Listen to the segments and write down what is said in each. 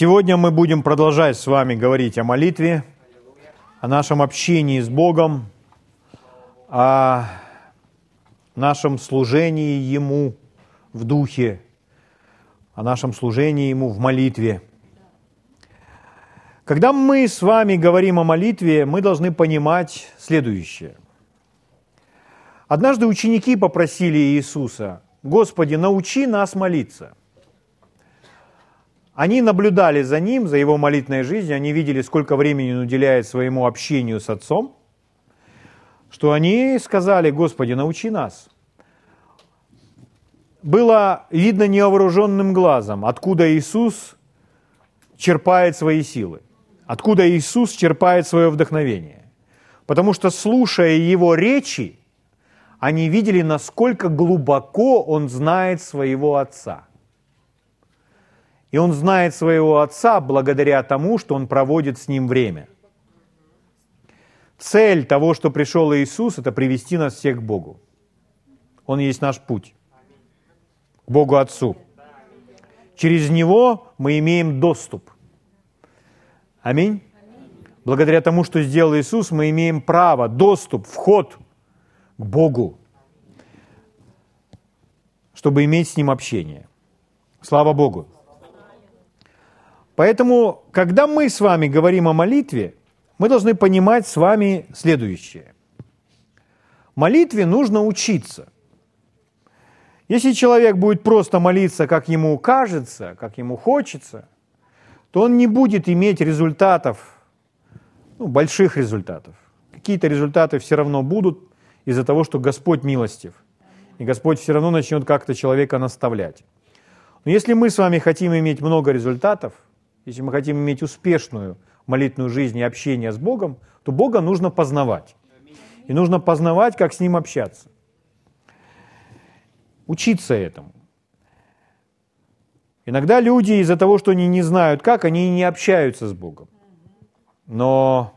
Сегодня мы будем продолжать с вами говорить о молитве, о нашем общении с Богом, о нашем служении Ему в духе, о нашем служении Ему в молитве. Когда мы с вами говорим о молитве, мы должны понимать следующее. Однажды ученики попросили Иисуса, «Господи, научи нас молиться». Они наблюдали за ним, за его молитвенной жизнью, они видели, сколько времени он уделяет своему общению с Отцом, что они сказали, Господи, научи нас. Было видно невооруженным глазом, откуда Иисус черпает свои силы, откуда Иисус черпает свое вдохновение. Потому что, слушая его речи, они видели, насколько глубоко он знает своего Отца – и он знает своего отца благодаря тому, что он проводит с ним время. Цель того, что пришел Иисус, это привести нас всех к Богу. Он есть наш путь к Богу Отцу. Через Него мы имеем доступ. Аминь. Благодаря тому, что сделал Иисус, мы имеем право, доступ, вход к Богу, чтобы иметь с Ним общение. Слава Богу. Поэтому, когда мы с вами говорим о молитве, мы должны понимать с вами следующее. Молитве нужно учиться. Если человек будет просто молиться, как ему кажется, как ему хочется, то он не будет иметь результатов, ну, больших результатов. Какие-то результаты все равно будут из-за того, что Господь милостив. И Господь все равно начнет как-то человека наставлять. Но если мы с вами хотим иметь много результатов – если мы хотим иметь успешную молитвенную жизнь и общение с Богом, то Бога нужно познавать. И нужно познавать, как с Ним общаться. Учиться этому. Иногда люди из-за того, что они не знают как, они не общаются с Богом. Но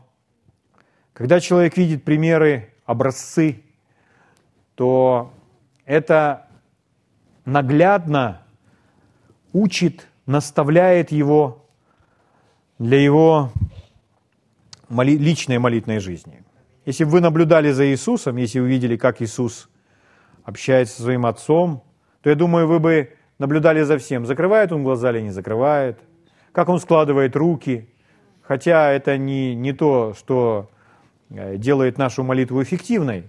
когда человек видит примеры, образцы, то это наглядно учит, наставляет его для его моли, личной молитвенной жизни. Если бы вы наблюдали за Иисусом, если вы видели, как Иисус общается со своим Отцом, то я думаю, вы бы наблюдали за всем, закрывает он глаза или не закрывает, как он складывает руки, хотя это не, не то, что э, делает нашу молитву эффективной,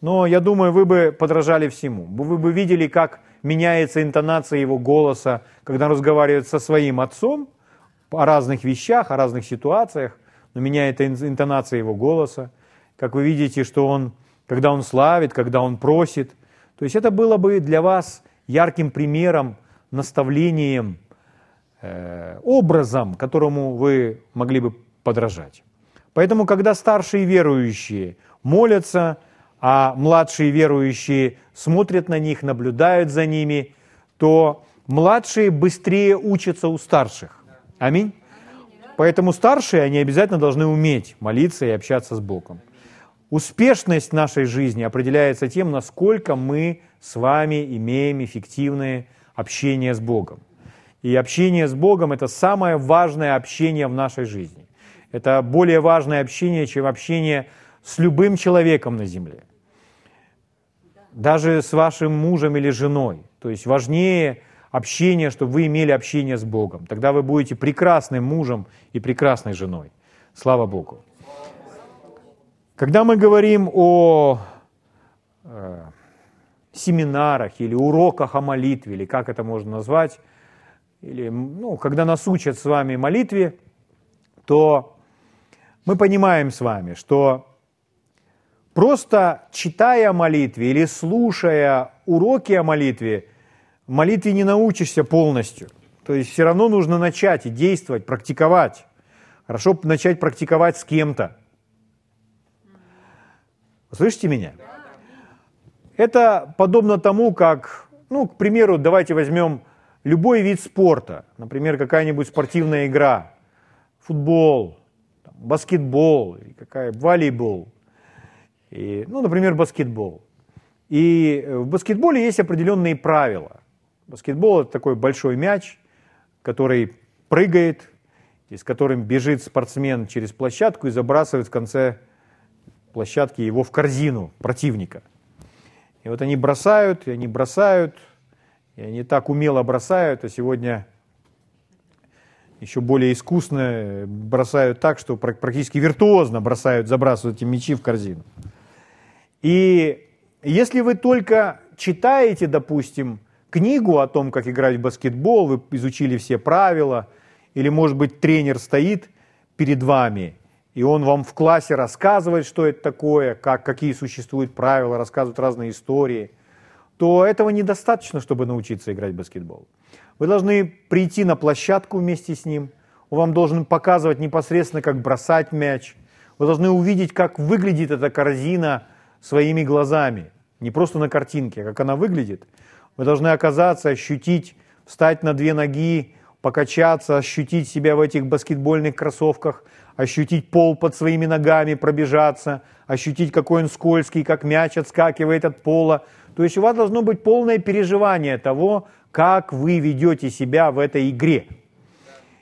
но я думаю, вы бы подражали всему. Вы бы видели, как меняется интонация его голоса, когда он разговаривает со своим отцом, о разных вещах, о разных ситуациях, но меняет интонация его голоса. Как вы видите, что он, когда он славит, когда он просит. То есть это было бы для вас ярким примером, наставлением, э, образом, которому вы могли бы подражать. Поэтому, когда старшие верующие молятся, а младшие верующие смотрят на них, наблюдают за ними, то младшие быстрее учатся у старших. Аминь. Поэтому старшие, они обязательно должны уметь молиться и общаться с Богом. Успешность нашей жизни определяется тем, насколько мы с вами имеем эффективное общение с Богом. И общение с Богом – это самое важное общение в нашей жизни. Это более важное общение, чем общение с любым человеком на земле. Даже с вашим мужем или женой. То есть важнее – общение, чтобы вы имели общение с Богом. Тогда вы будете прекрасным мужем и прекрасной женой. Слава Богу. Когда мы говорим о э, семинарах или уроках о молитве, или как это можно назвать, или ну, когда нас учат с вами молитве, то мы понимаем с вами, что просто читая о молитве или слушая уроки о молитве, молитве не научишься полностью. То есть все равно нужно начать и действовать, практиковать. Хорошо начать практиковать с кем-то. Слышите меня? Это подобно тому, как, ну, к примеру, давайте возьмем любой вид спорта, например, какая-нибудь спортивная игра, футбол, баскетбол, какая, волейбол, и, ну, например, баскетбол. И в баскетболе есть определенные правила. Баскетбол – это такой большой мяч, который прыгает, с которым бежит спортсмен через площадку и забрасывает в конце площадки его в корзину противника. И вот они бросают, и они бросают, и они так умело бросают, а сегодня еще более искусно бросают так, что практически виртуозно бросают, забрасывают эти мячи в корзину. И если вы только читаете, допустим, книгу о том, как играть в баскетбол, вы изучили все правила, или, может быть, тренер стоит перед вами, и он вам в классе рассказывает, что это такое, как, какие существуют правила, рассказывает разные истории, то этого недостаточно, чтобы научиться играть в баскетбол. Вы должны прийти на площадку вместе с ним, он вам должен показывать непосредственно, как бросать мяч, вы должны увидеть, как выглядит эта корзина своими глазами, не просто на картинке, а как она выглядит. Вы должны оказаться, ощутить, встать на две ноги, покачаться, ощутить себя в этих баскетбольных кроссовках, ощутить пол под своими ногами, пробежаться, ощутить, какой он скользкий, как мяч отскакивает от пола. То есть у вас должно быть полное переживание того, как вы ведете себя в этой игре.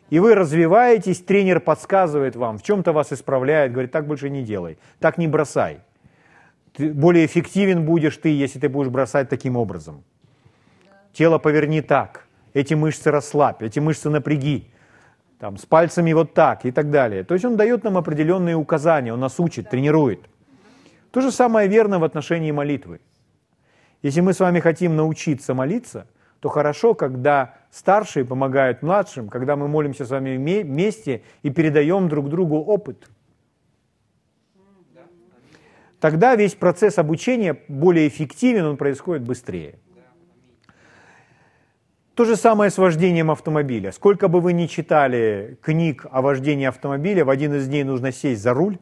И вы развиваетесь, тренер подсказывает вам, в чем-то вас исправляет, говорит, так больше не делай, так не бросай. Ты более эффективен будешь ты, если ты будешь бросать таким образом. Тело поверни так, эти мышцы расслабь, эти мышцы напряги, там, с пальцами вот так и так далее. То есть он дает нам определенные указания, он нас учит, тренирует. То же самое верно в отношении молитвы. Если мы с вами хотим научиться молиться, то хорошо, когда старшие помогают младшим, когда мы молимся с вами вместе и передаем друг другу опыт. Тогда весь процесс обучения более эффективен, он происходит быстрее. То же самое с вождением автомобиля. Сколько бы вы ни читали книг о вождении автомобиля, в один из дней нужно сесть за руль,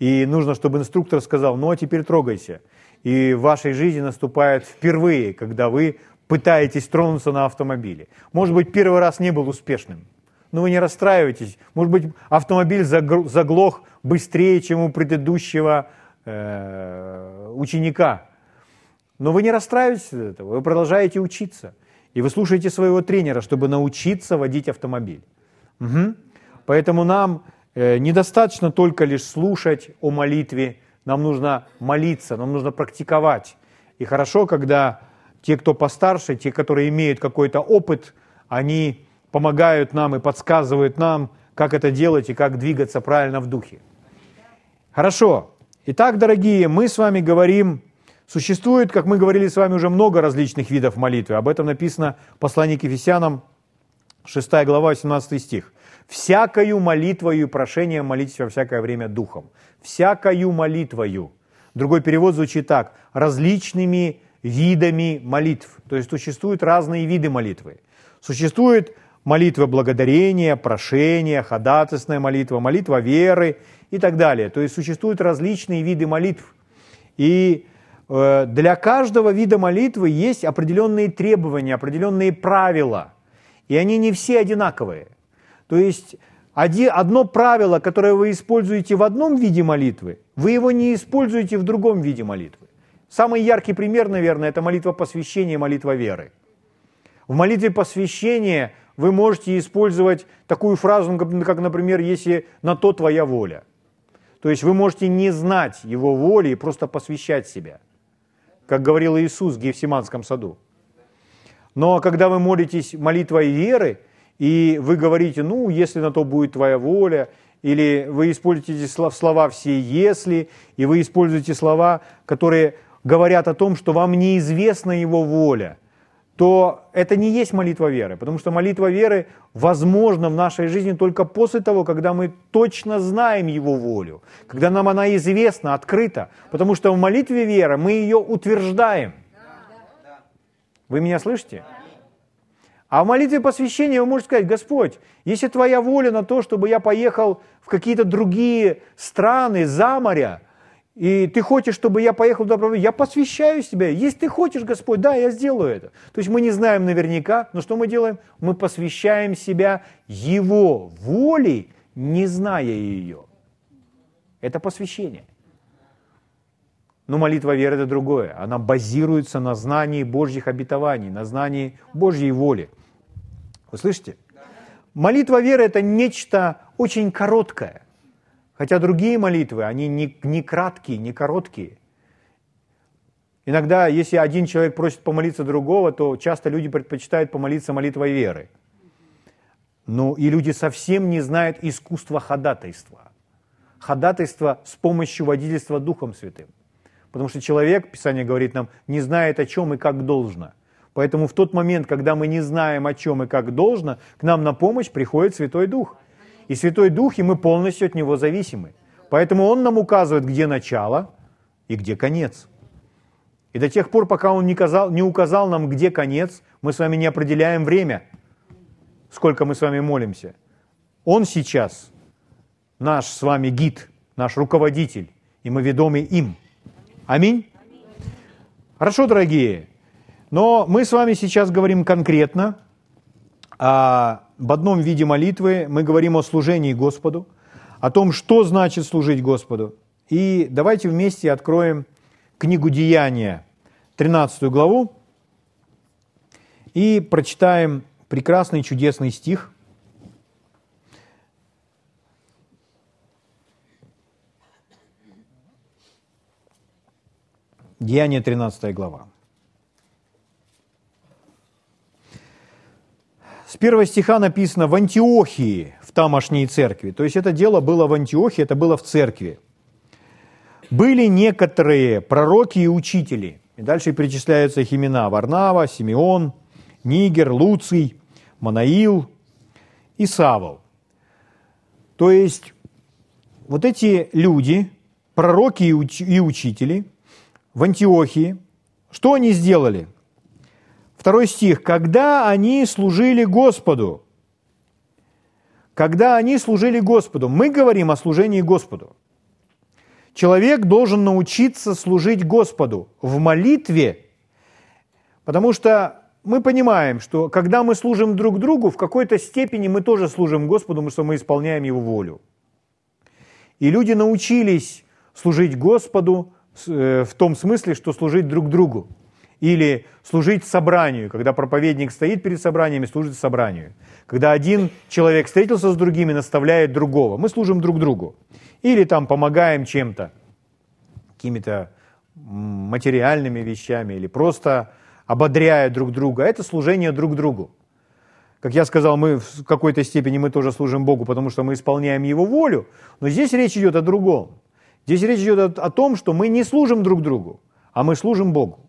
и нужно, чтобы инструктор сказал, ну а теперь трогайся. И в вашей жизни наступает впервые, когда вы пытаетесь тронуться на автомобиле. Может быть, первый раз не был успешным, но вы не расстраивайтесь. Может быть, автомобиль заглох быстрее, чем у предыдущего э, ученика. Но вы не расстраиваетесь от этого, вы продолжаете учиться. И вы слушаете своего тренера, чтобы научиться водить автомобиль. Угу. Поэтому нам э, недостаточно только лишь слушать о молитве, нам нужно молиться, нам нужно практиковать. И хорошо, когда те, кто постарше, те, которые имеют какой-то опыт, они помогают нам и подсказывают нам, как это делать и как двигаться правильно в духе. Хорошо. Итак, дорогие, мы с вами говорим Существует, как мы говорили с вами, уже много различных видов молитвы. Об этом написано в послании к Ефесянам, 6 глава, 18 стих. «Всякою молитвою и прошением молитесь во всякое время духом». «Всякою молитвою». Другой перевод звучит так. «Различными видами молитв». То есть существуют разные виды молитвы. Существует молитва благодарения, прошения, ходатайственная молитва, молитва веры и так далее. То есть существуют различные виды молитв. И для каждого вида молитвы есть определенные требования, определенные правила, и они не все одинаковые. То есть одно правило, которое вы используете в одном виде молитвы, вы его не используете в другом виде молитвы. Самый яркий пример, наверное, это молитва посвящения, молитва веры. В молитве посвящения вы можете использовать такую фразу, как, например, «если на то твоя воля». То есть вы можете не знать его воли и просто посвящать себя – как говорил Иисус в Гефсиманском саду. Но когда вы молитесь молитвой веры, и вы говорите, ну, если на то будет твоя воля, или вы используете слова все «если», и вы используете слова, которые говорят о том, что вам неизвестна его воля, то это не есть молитва веры, потому что молитва веры возможна в нашей жизни только после того, когда мы точно знаем Его волю, когда нам она известна, открыта, потому что в молитве веры мы ее утверждаем. Вы меня слышите? А в молитве посвящения вы можете сказать, Господь, если Твоя воля на то, чтобы я поехал в какие-то другие страны за моря, и ты хочешь, чтобы я поехал туда, я посвящаю себя. Если ты хочешь, Господь, да, я сделаю это. То есть мы не знаем наверняка, но что мы делаем? Мы посвящаем себя Его воле, не зная ее. Это посвящение. Но молитва веры – это другое. Она базируется на знании Божьих обетований, на знании Божьей воли. Вы слышите? молитва веры – это нечто очень короткое. Хотя другие молитвы, они не, не краткие, не короткие. Иногда, если один человек просит помолиться другого, то часто люди предпочитают помолиться молитвой веры. Ну и люди совсем не знают искусства ходатайства. Ходатайство с помощью водительства Духом Святым. Потому что человек, Писание говорит нам, не знает о чем и как должно. Поэтому в тот момент, когда мы не знаем о чем и как должно, к нам на помощь приходит Святой Дух. И Святой Дух, и мы полностью от Него зависимы. Поэтому Он нам указывает, где начало и где конец. И до тех пор, пока Он не, казал, не указал нам, где конец, мы с вами не определяем время, сколько мы с вами молимся. Он сейчас наш с вами гид, наш руководитель, и мы ведомы им. Аминь? Хорошо, дорогие. Но мы с вами сейчас говорим конкретно о, об одном виде молитвы. Мы говорим о служении Господу, о том, что значит служить Господу. И давайте вместе откроем книгу Деяния, 13 главу, и прочитаем прекрасный чудесный стих. Деяние 13 глава. С первого стиха написано «в Антиохии, в тамошней церкви». То есть это дело было в Антиохии, это было в церкви. Были некоторые пророки и учители. И дальше перечисляются их имена. Варнава, Симеон, Нигер, Луций, Манаил и Савол. То есть вот эти люди, пророки и, и учители в Антиохии, что они сделали? Второй стих. «Когда они служили Господу». Когда они служили Господу. Мы говорим о служении Господу. Человек должен научиться служить Господу в молитве, потому что мы понимаем, что когда мы служим друг другу, в какой-то степени мы тоже служим Господу, потому что мы исполняем Его волю. И люди научились служить Господу э, в том смысле, что служить друг другу – или служить собранию, когда проповедник стоит перед собраниями, служит собранию. Когда один человек встретился с другим и наставляет другого. Мы служим друг другу. Или там помогаем чем-то, какими-то материальными вещами, или просто ободряя друг друга. Это служение друг другу. Как я сказал, мы в какой-то степени мы тоже служим Богу, потому что мы исполняем Его волю. Но здесь речь идет о другом. Здесь речь идет о том, что мы не служим друг другу, а мы служим Богу.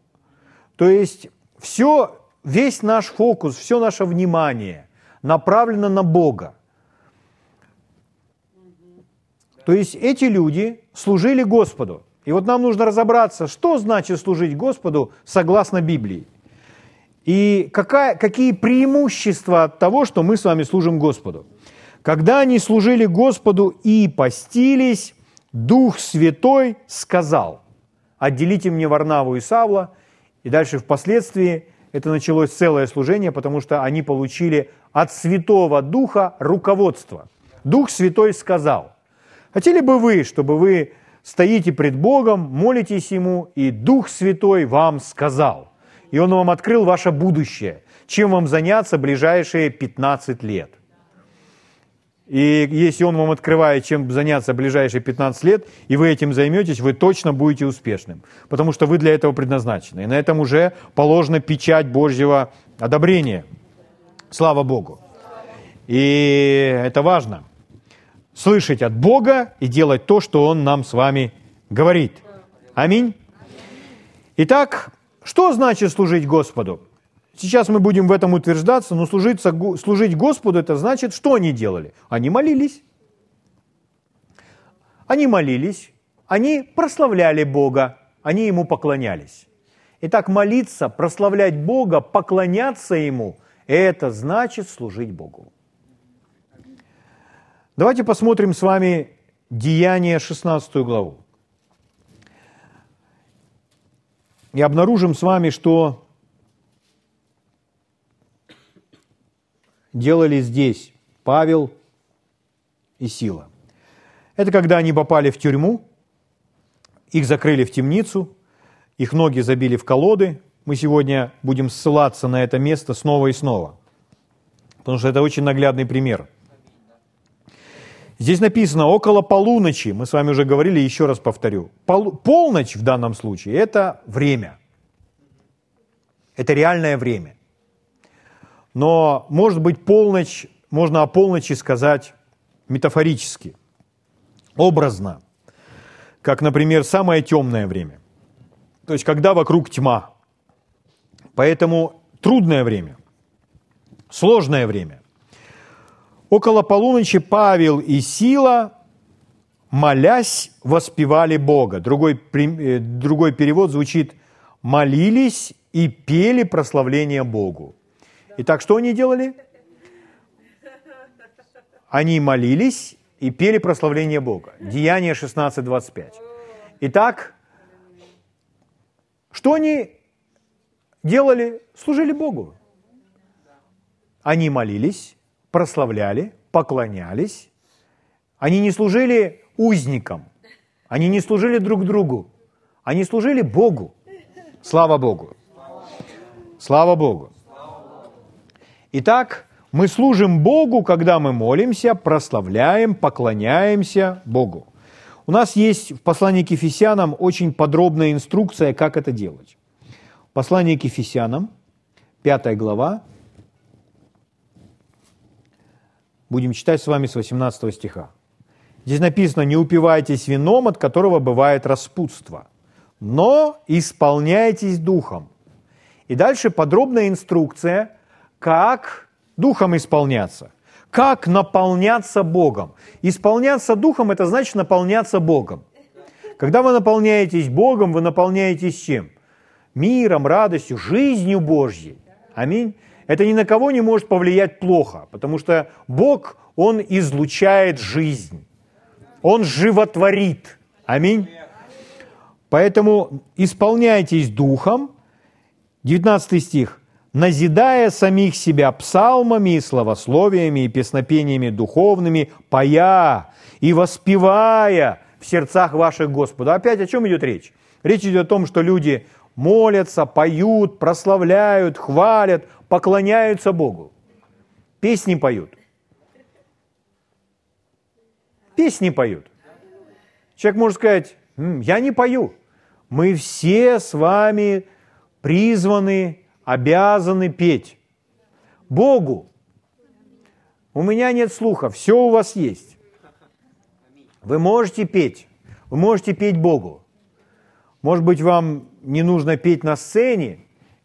То есть все, весь наш фокус, все наше внимание направлено на Бога. То есть эти люди служили Господу. И вот нам нужно разобраться, что значит служить Господу согласно Библии. И какая, какие преимущества от того, что мы с вами служим Господу. Когда они служили Господу и постились, Дух Святой сказал, отделите мне Варнаву и Савла – и дальше впоследствии это началось целое служение, потому что они получили от Святого Духа руководство. Дух Святой сказал, хотели бы вы, чтобы вы стоите пред Богом, молитесь Ему, и Дух Святой вам сказал, и Он вам открыл ваше будущее, чем вам заняться ближайшие 15 лет – и если он вам открывает, чем заняться ближайшие 15 лет, и вы этим займетесь, вы точно будете успешным. Потому что вы для этого предназначены. И на этом уже положена печать Божьего одобрения. Слава Богу. И это важно. Слышать от Бога и делать то, что Он нам с вами говорит. Аминь. Итак, что значит служить Господу? Сейчас мы будем в этом утверждаться, но служить, служить Господу это значит, что они делали? Они молились. Они молились, они прославляли Бога, они Ему поклонялись. Итак, молиться, прославлять Бога, поклоняться Ему – это значит служить Богу. Давайте посмотрим с вами Деяние 16 главу. И обнаружим с вами, что делали здесь Павел и Сила. Это когда они попали в тюрьму, их закрыли в темницу, их ноги забили в колоды. Мы сегодня будем ссылаться на это место снова и снова. Потому что это очень наглядный пример. Здесь написано около полуночи, мы с вами уже говорили, еще раз повторю. Пол, полночь в данном случае – это время. Это реальное время. Но, может быть, полночь, можно о полночи сказать метафорически, образно, как, например, самое темное время. То есть, когда вокруг тьма. Поэтому трудное время, сложное время. Около полуночи Павел и Сила, молясь, воспевали Бога. Другой, э, другой перевод звучит «молились и пели прославление Богу». Итак, что они делали? Они молились и пели прославление Бога. Деяние 16.25. Итак, что они делали? Служили Богу. Они молились, прославляли, поклонялись. Они не служили узникам, они не служили друг другу, они служили Богу. Слава Богу. Слава Богу. Итак, мы служим Богу, когда мы молимся, прославляем, поклоняемся Богу. У нас есть в послании к Ефесянам очень подробная инструкция, как это делать. Послание к Ефесянам, 5 глава, Будем читать с вами с 18 стиха. Здесь написано, не упивайтесь вином, от которого бывает распутство, но исполняйтесь духом. И дальше подробная инструкция, как духом исполняться, как наполняться Богом. Исполняться духом – это значит наполняться Богом. Когда вы наполняетесь Богом, вы наполняетесь чем? Миром, радостью, жизнью Божьей. Аминь. Это ни на кого не может повлиять плохо, потому что Бог, Он излучает жизнь. Он животворит. Аминь. Поэтому исполняйтесь духом. 19 стих. «Назидая самих себя псалмами и словословиями и песнопениями духовными, пая и воспевая в сердцах ваших Господу». Опять о чем идет речь? Речь идет о том, что люди молятся, поют, прославляют, хвалят, поклоняются Богу. Песни поют. Песни поют. Человек может сказать, я не пою. Мы все с вами призваны, обязаны петь. Богу. У меня нет слуха, все у вас есть. Вы можете петь, вы можете петь Богу. Может быть, вам не нужно петь на сцене,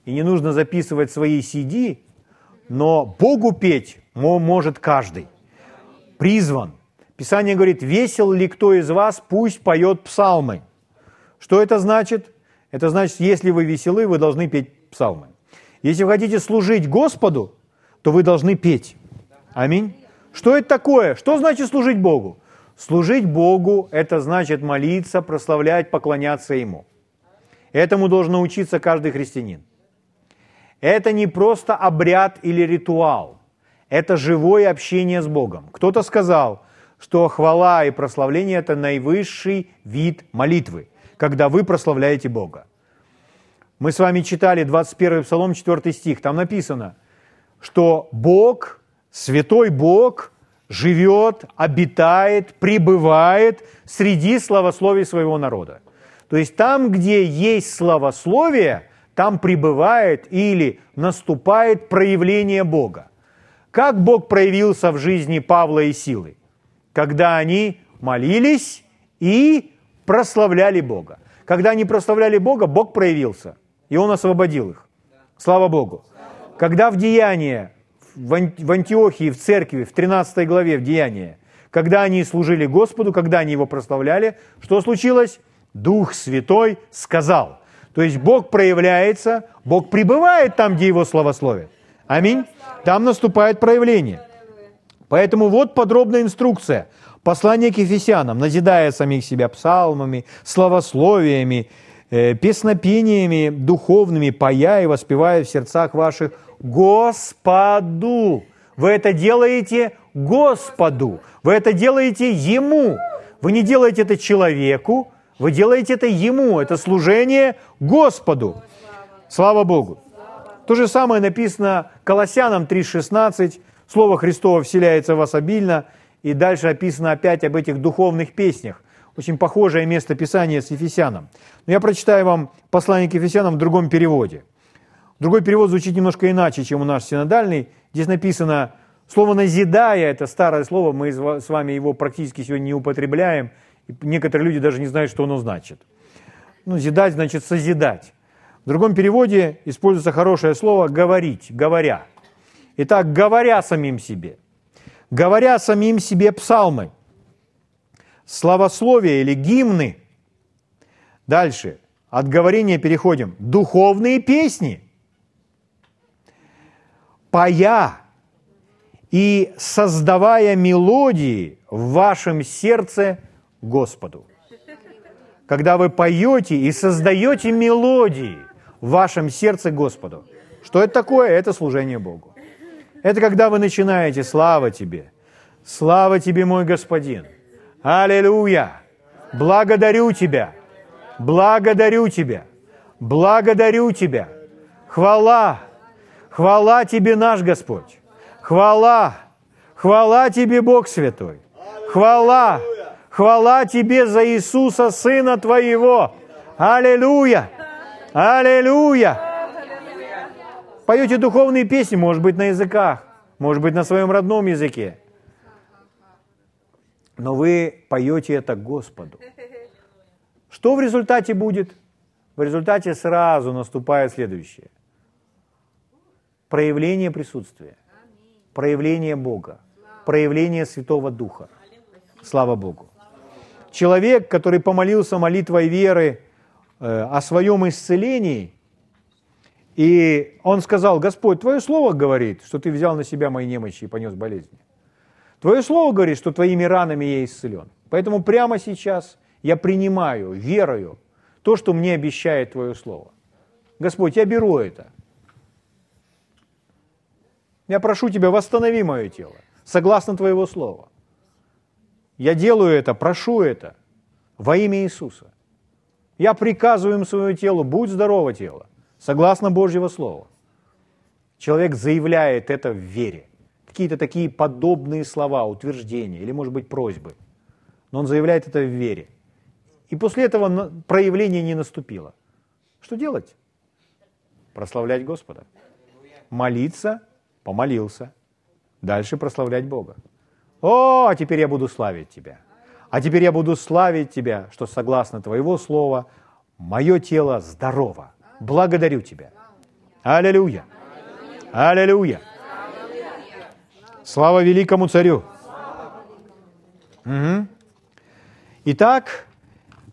и не нужно записывать свои CD, но Богу петь может каждый. Призван. Писание говорит, весел ли кто из вас, пусть поет псалмы. Что это значит? Это значит, если вы веселы, вы должны петь псалмы. Если вы хотите служить Господу, то вы должны петь. Аминь. Что это такое? Что значит служить Богу? Служить Богу – это значит молиться, прославлять, поклоняться Ему. Этому должен научиться каждый христианин. Это не просто обряд или ритуал. Это живое общение с Богом. Кто-то сказал, что хвала и прославление – это наивысший вид молитвы, когда вы прославляете Бога. Мы с вами читали 21 Псалом, 4 стих. Там написано, что Бог, святой Бог, живет, обитает, пребывает среди славословий своего народа. То есть там, где есть славословие, там пребывает или наступает проявление Бога. Как Бог проявился в жизни Павла и Силы? Когда они молились и прославляли Бога. Когда они прославляли Бога, Бог проявился, и Он освободил их. Слава Богу. Когда в Деянии, в Антиохии, в церкви, в 13 главе в Деянии, когда они служили Господу, когда они Его прославляли, что случилось? Дух Святой сказал – то есть Бог проявляется, Бог пребывает там, где Его славословят. Аминь. Там наступает проявление. Поэтому вот подробная инструкция. Послание к Ефесянам, назидая самих себя псалмами, славословиями, э, песнопениями духовными, пая и воспевая в сердцах ваших Господу. Вы это делаете Господу. Вы это делаете Ему. Вы не делаете это человеку, вы делаете это Ему, это служение Господу. Слава Богу. То же самое написано Колоссянам 3.16, Слово Христово вселяется в вас обильно, и дальше описано опять об этих духовных песнях. Очень похожее место Писания с Ефесяном. Но я прочитаю вам послание к Ефесянам в другом переводе. Другой перевод звучит немножко иначе, чем у нас синодальный. Здесь написано слово «назидая» – это старое слово, мы с вами его практически сегодня не употребляем. И некоторые люди даже не знают, что оно значит. Ну, «зидать» значит «созидать». В другом переводе используется хорошее слово «говорить», «говоря». Итак, говоря самим себе, говоря самим себе псалмы, славословия или гимны. Дальше, от говорения переходим. Духовные песни. Пая и создавая мелодии в вашем сердце Господу. Когда вы поете и создаете мелодии в вашем сердце Господу. Что это такое? Это служение Богу. Это когда вы начинаете «Слава Тебе! Слава Тебе, мой Господин! Аллилуйя! Благодарю Тебя! Благодарю Тебя! Благодарю Тебя! Хвала! Хвала Тебе, наш Господь! Хвала! Хвала Тебе, Бог Святой! Хвала! Хвала Тебе за Иисуса, Сына Твоего! Аллилуйя! Аллилуйя! Поете духовные песни, может быть, на языках, может быть, на своем родном языке. Но вы поете это Господу. Что в результате будет? В результате сразу наступает следующее. Проявление присутствия, проявление Бога, проявление Святого Духа. Слава Богу. Человек, который помолился молитвой веры э, о своем исцелении – и он сказал, Господь, Твое Слово говорит, что Ты взял на себя мои немощи и понес болезни. Твое Слово говорит, что Твоими ранами я исцелен. Поэтому прямо сейчас я принимаю, верою, то, что мне обещает Твое Слово. Господь, я беру это. Я прошу Тебя, восстанови мое тело, согласно Твоего Слова. Я делаю это, прошу это во имя Иисуса. Я приказываю им своему телу, будь здорово тело согласно Божьего Слова. Человек заявляет это в вере. Какие-то такие подобные слова, утверждения или, может быть, просьбы. Но он заявляет это в вере. И после этого проявление не наступило. Что делать? Прославлять Господа. Молиться, помолился. Дальше прославлять Бога. О, а теперь я буду славить Тебя. А теперь я буду славить Тебя, что согласно Твоего слова, мое тело здорово благодарю Тебя. Аллилуйя. Аллилуйя. Слава великому царю. Угу. Итак,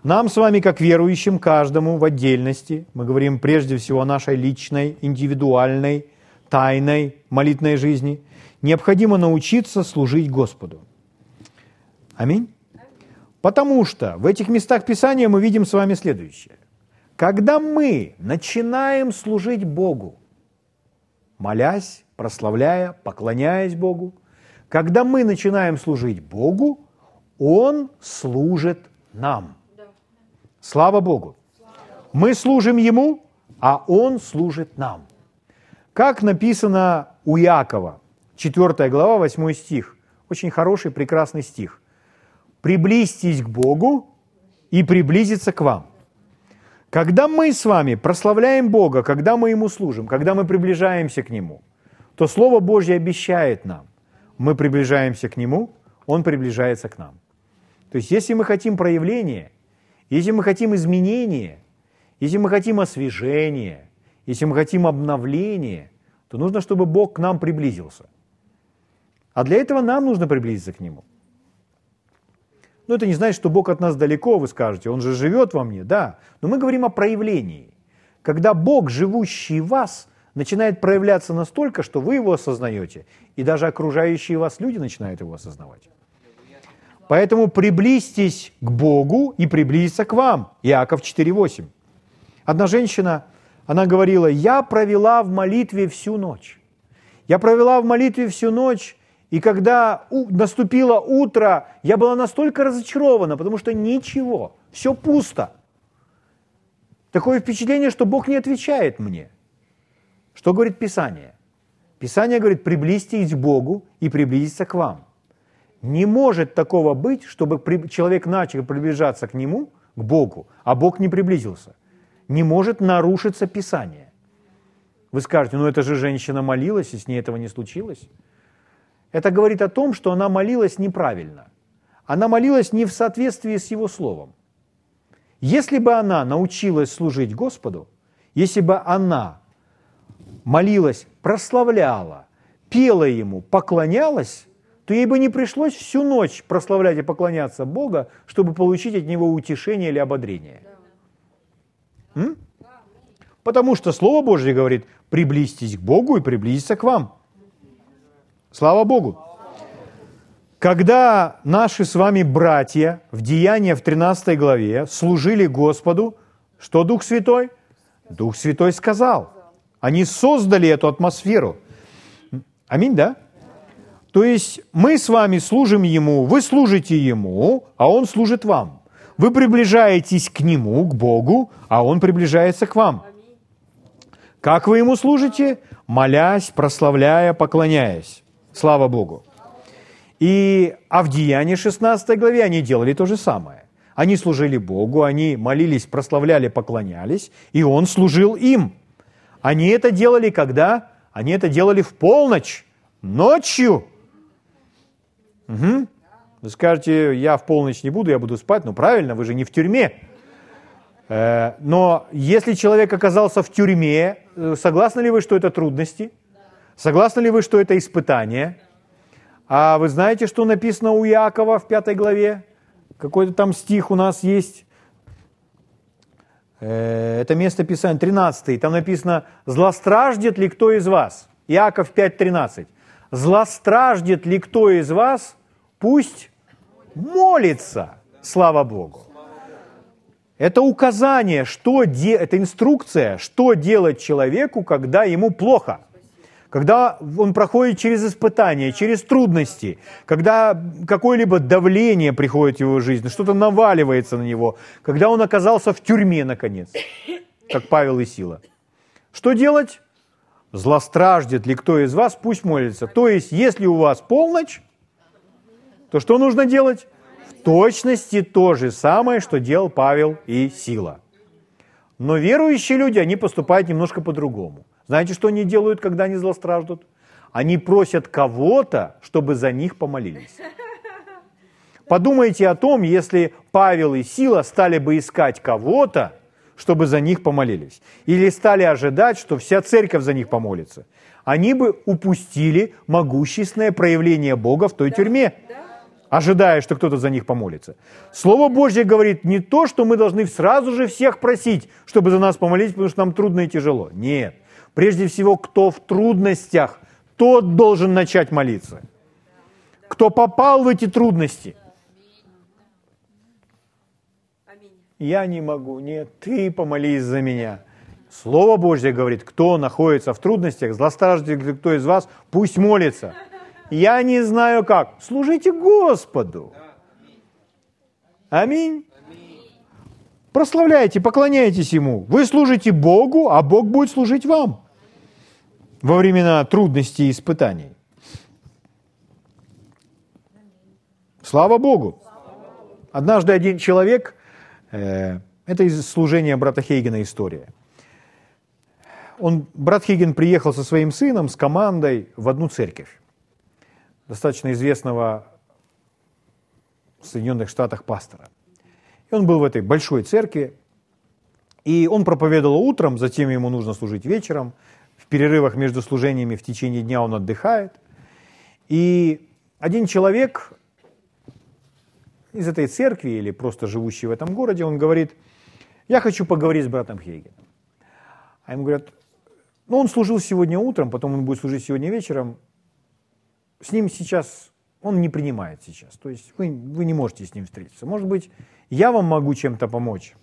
нам с вами, как верующим, каждому в отдельности, мы говорим прежде всего о нашей личной, индивидуальной, тайной молитвной жизни, необходимо научиться служить Господу. Аминь. Потому что в этих местах Писания мы видим с вами следующее. Когда мы начинаем служить Богу, молясь, прославляя, поклоняясь Богу, когда мы начинаем служить Богу, Он служит нам. Слава Богу. Мы служим Ему, а Он служит нам. Как написано у Якова, 4 глава, 8 стих. Очень хороший, прекрасный стих. «Приблизьтесь к Богу и приблизиться к вам». Когда мы с вами прославляем Бога, когда мы Ему служим, когда мы приближаемся к Нему, то Слово Божье обещает нам, мы приближаемся к Нему, Он приближается к нам. То есть если мы хотим проявления, если мы хотим изменения, если мы хотим освежения, если мы хотим обновления, то нужно, чтобы Бог к нам приблизился. А для этого нам нужно приблизиться к Нему – но это не значит, что Бог от нас далеко, вы скажете, Он же живет во мне, да. Но мы говорим о проявлении. Когда Бог, живущий в вас, начинает проявляться настолько, что вы его осознаете, и даже окружающие вас люди начинают его осознавать. Поэтому приблизьтесь к Богу и приблизиться к вам. Иаков 4.8. Одна женщина, она говорила, я провела в молитве всю ночь. Я провела в молитве всю ночь, и когда наступило утро, я была настолько разочарована, потому что ничего, все пусто. Такое впечатление, что Бог не отвечает мне. Что говорит Писание? Писание говорит, приблизьтесь к Богу и приблизиться к вам. Не может такого быть, чтобы человек начал приближаться к Нему, к Богу, а Бог не приблизился. Не может нарушиться Писание. Вы скажете, ну это же женщина молилась, и с ней этого не случилось. Это говорит о том, что она молилась неправильно. Она молилась не в соответствии с Его Словом. Если бы она научилась служить Господу, если бы она молилась, прославляла, пела Ему, поклонялась, то ей бы не пришлось всю ночь прославлять и поклоняться Бога, чтобы получить от Него утешение или ободрение. М? Потому что Слово Божье говорит, приблизьтесь к Богу и приблизиться к вам. Слава Богу. Когда наши с вами братья в Деяния в 13 главе служили Господу, что Дух Святой? Дух Святой сказал. Они создали эту атмосферу. Аминь, да? То есть мы с вами служим Ему, вы служите Ему, а Он служит вам. Вы приближаетесь к Нему, к Богу, а Он приближается к вам. Как вы Ему служите? Молясь, прославляя, поклоняясь. Слава Богу. И, а в Деянии 16 главе они делали то же самое. Они служили Богу, они молились, прославляли, поклонялись, и Он служил им. Они это делали когда? Они это делали в полночь, ночью. Угу. Вы скажете, я в полночь не буду, я буду спать. Ну правильно, вы же не в тюрьме. Э, но если человек оказался в тюрьме, э, согласны ли вы, что это трудности? Согласны ли вы, что это испытание? А вы знаете, что написано у Иакова в пятой главе? Какой-то там стих у нас есть. Э, это место Писания, 13. Там написано, злостраждет ли кто из вас? Иаков 5.13. Злостраждет ли кто из вас? Пусть молится. Слава Богу. Это указание, что де... это инструкция, что делать человеку, когда ему плохо когда он проходит через испытания, через трудности, когда какое-либо давление приходит в его жизнь, что-то наваливается на него, когда он оказался в тюрьме, наконец, как Павел и Сила. Что делать? Злостраждет ли кто из вас, пусть молится. То есть, если у вас полночь, то что нужно делать? В точности то же самое, что делал Павел и Сила. Но верующие люди, они поступают немножко по-другому – знаете, что они делают, когда они злостраждут? Они просят кого-то, чтобы за них помолились. Подумайте о том, если Павел и Сила стали бы искать кого-то, чтобы за них помолились. Или стали ожидать, что вся церковь за них помолится. Они бы упустили могущественное проявление Бога в той тюрьме, ожидая, что кто-то за них помолится. Слово Божье говорит не то, что мы должны сразу же всех просить, чтобы за нас помолились, потому что нам трудно и тяжело. Нет. Прежде всего, кто в трудностях, тот должен начать молиться. Кто попал в эти трудности. Я не могу. Нет, ты помолись за меня. Слово Божье говорит, кто находится в трудностях, злостраждет кто из вас, пусть молится. Я не знаю как. Служите Господу. Аминь. Прославляйте, поклоняйтесь Ему. Вы служите Богу, а Бог будет служить вам во времена трудностей и испытаний. Слава Богу! Однажды один человек, э, это из служения брата Хейгена история. Он, брат Хейген приехал со своим сыном, с командой в одну церковь, достаточно известного в Соединенных Штатах пастора. И он был в этой большой церкви, и он проповедовал утром, затем ему нужно служить вечером – в перерывах между служениями в течение дня он отдыхает. И один человек из этой церкви или просто живущий в этом городе, он говорит, я хочу поговорить с братом Хейгеном. А ему говорят, ну он служил сегодня утром, потом он будет служить сегодня вечером. С ним сейчас, он не принимает сейчас. То есть вы, вы не можете с ним встретиться. Может быть, я вам могу чем-то помочь,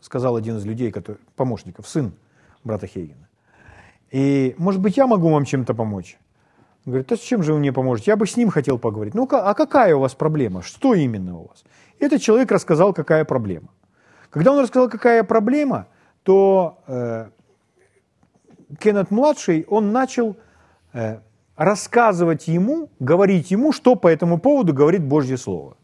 сказал один из людей, который, помощников, сын брата Хейгена. И, может быть, я могу вам чем-то помочь? Он говорит, да с чем же вы мне поможете? Я бы с ним хотел поговорить. Ну, а какая у вас проблема? Что именно у вас? И этот человек рассказал, какая проблема. Когда он рассказал, какая проблема, то э, Кеннет-младший, он начал э, рассказывать ему, говорить ему, что по этому поводу говорит Божье Слово.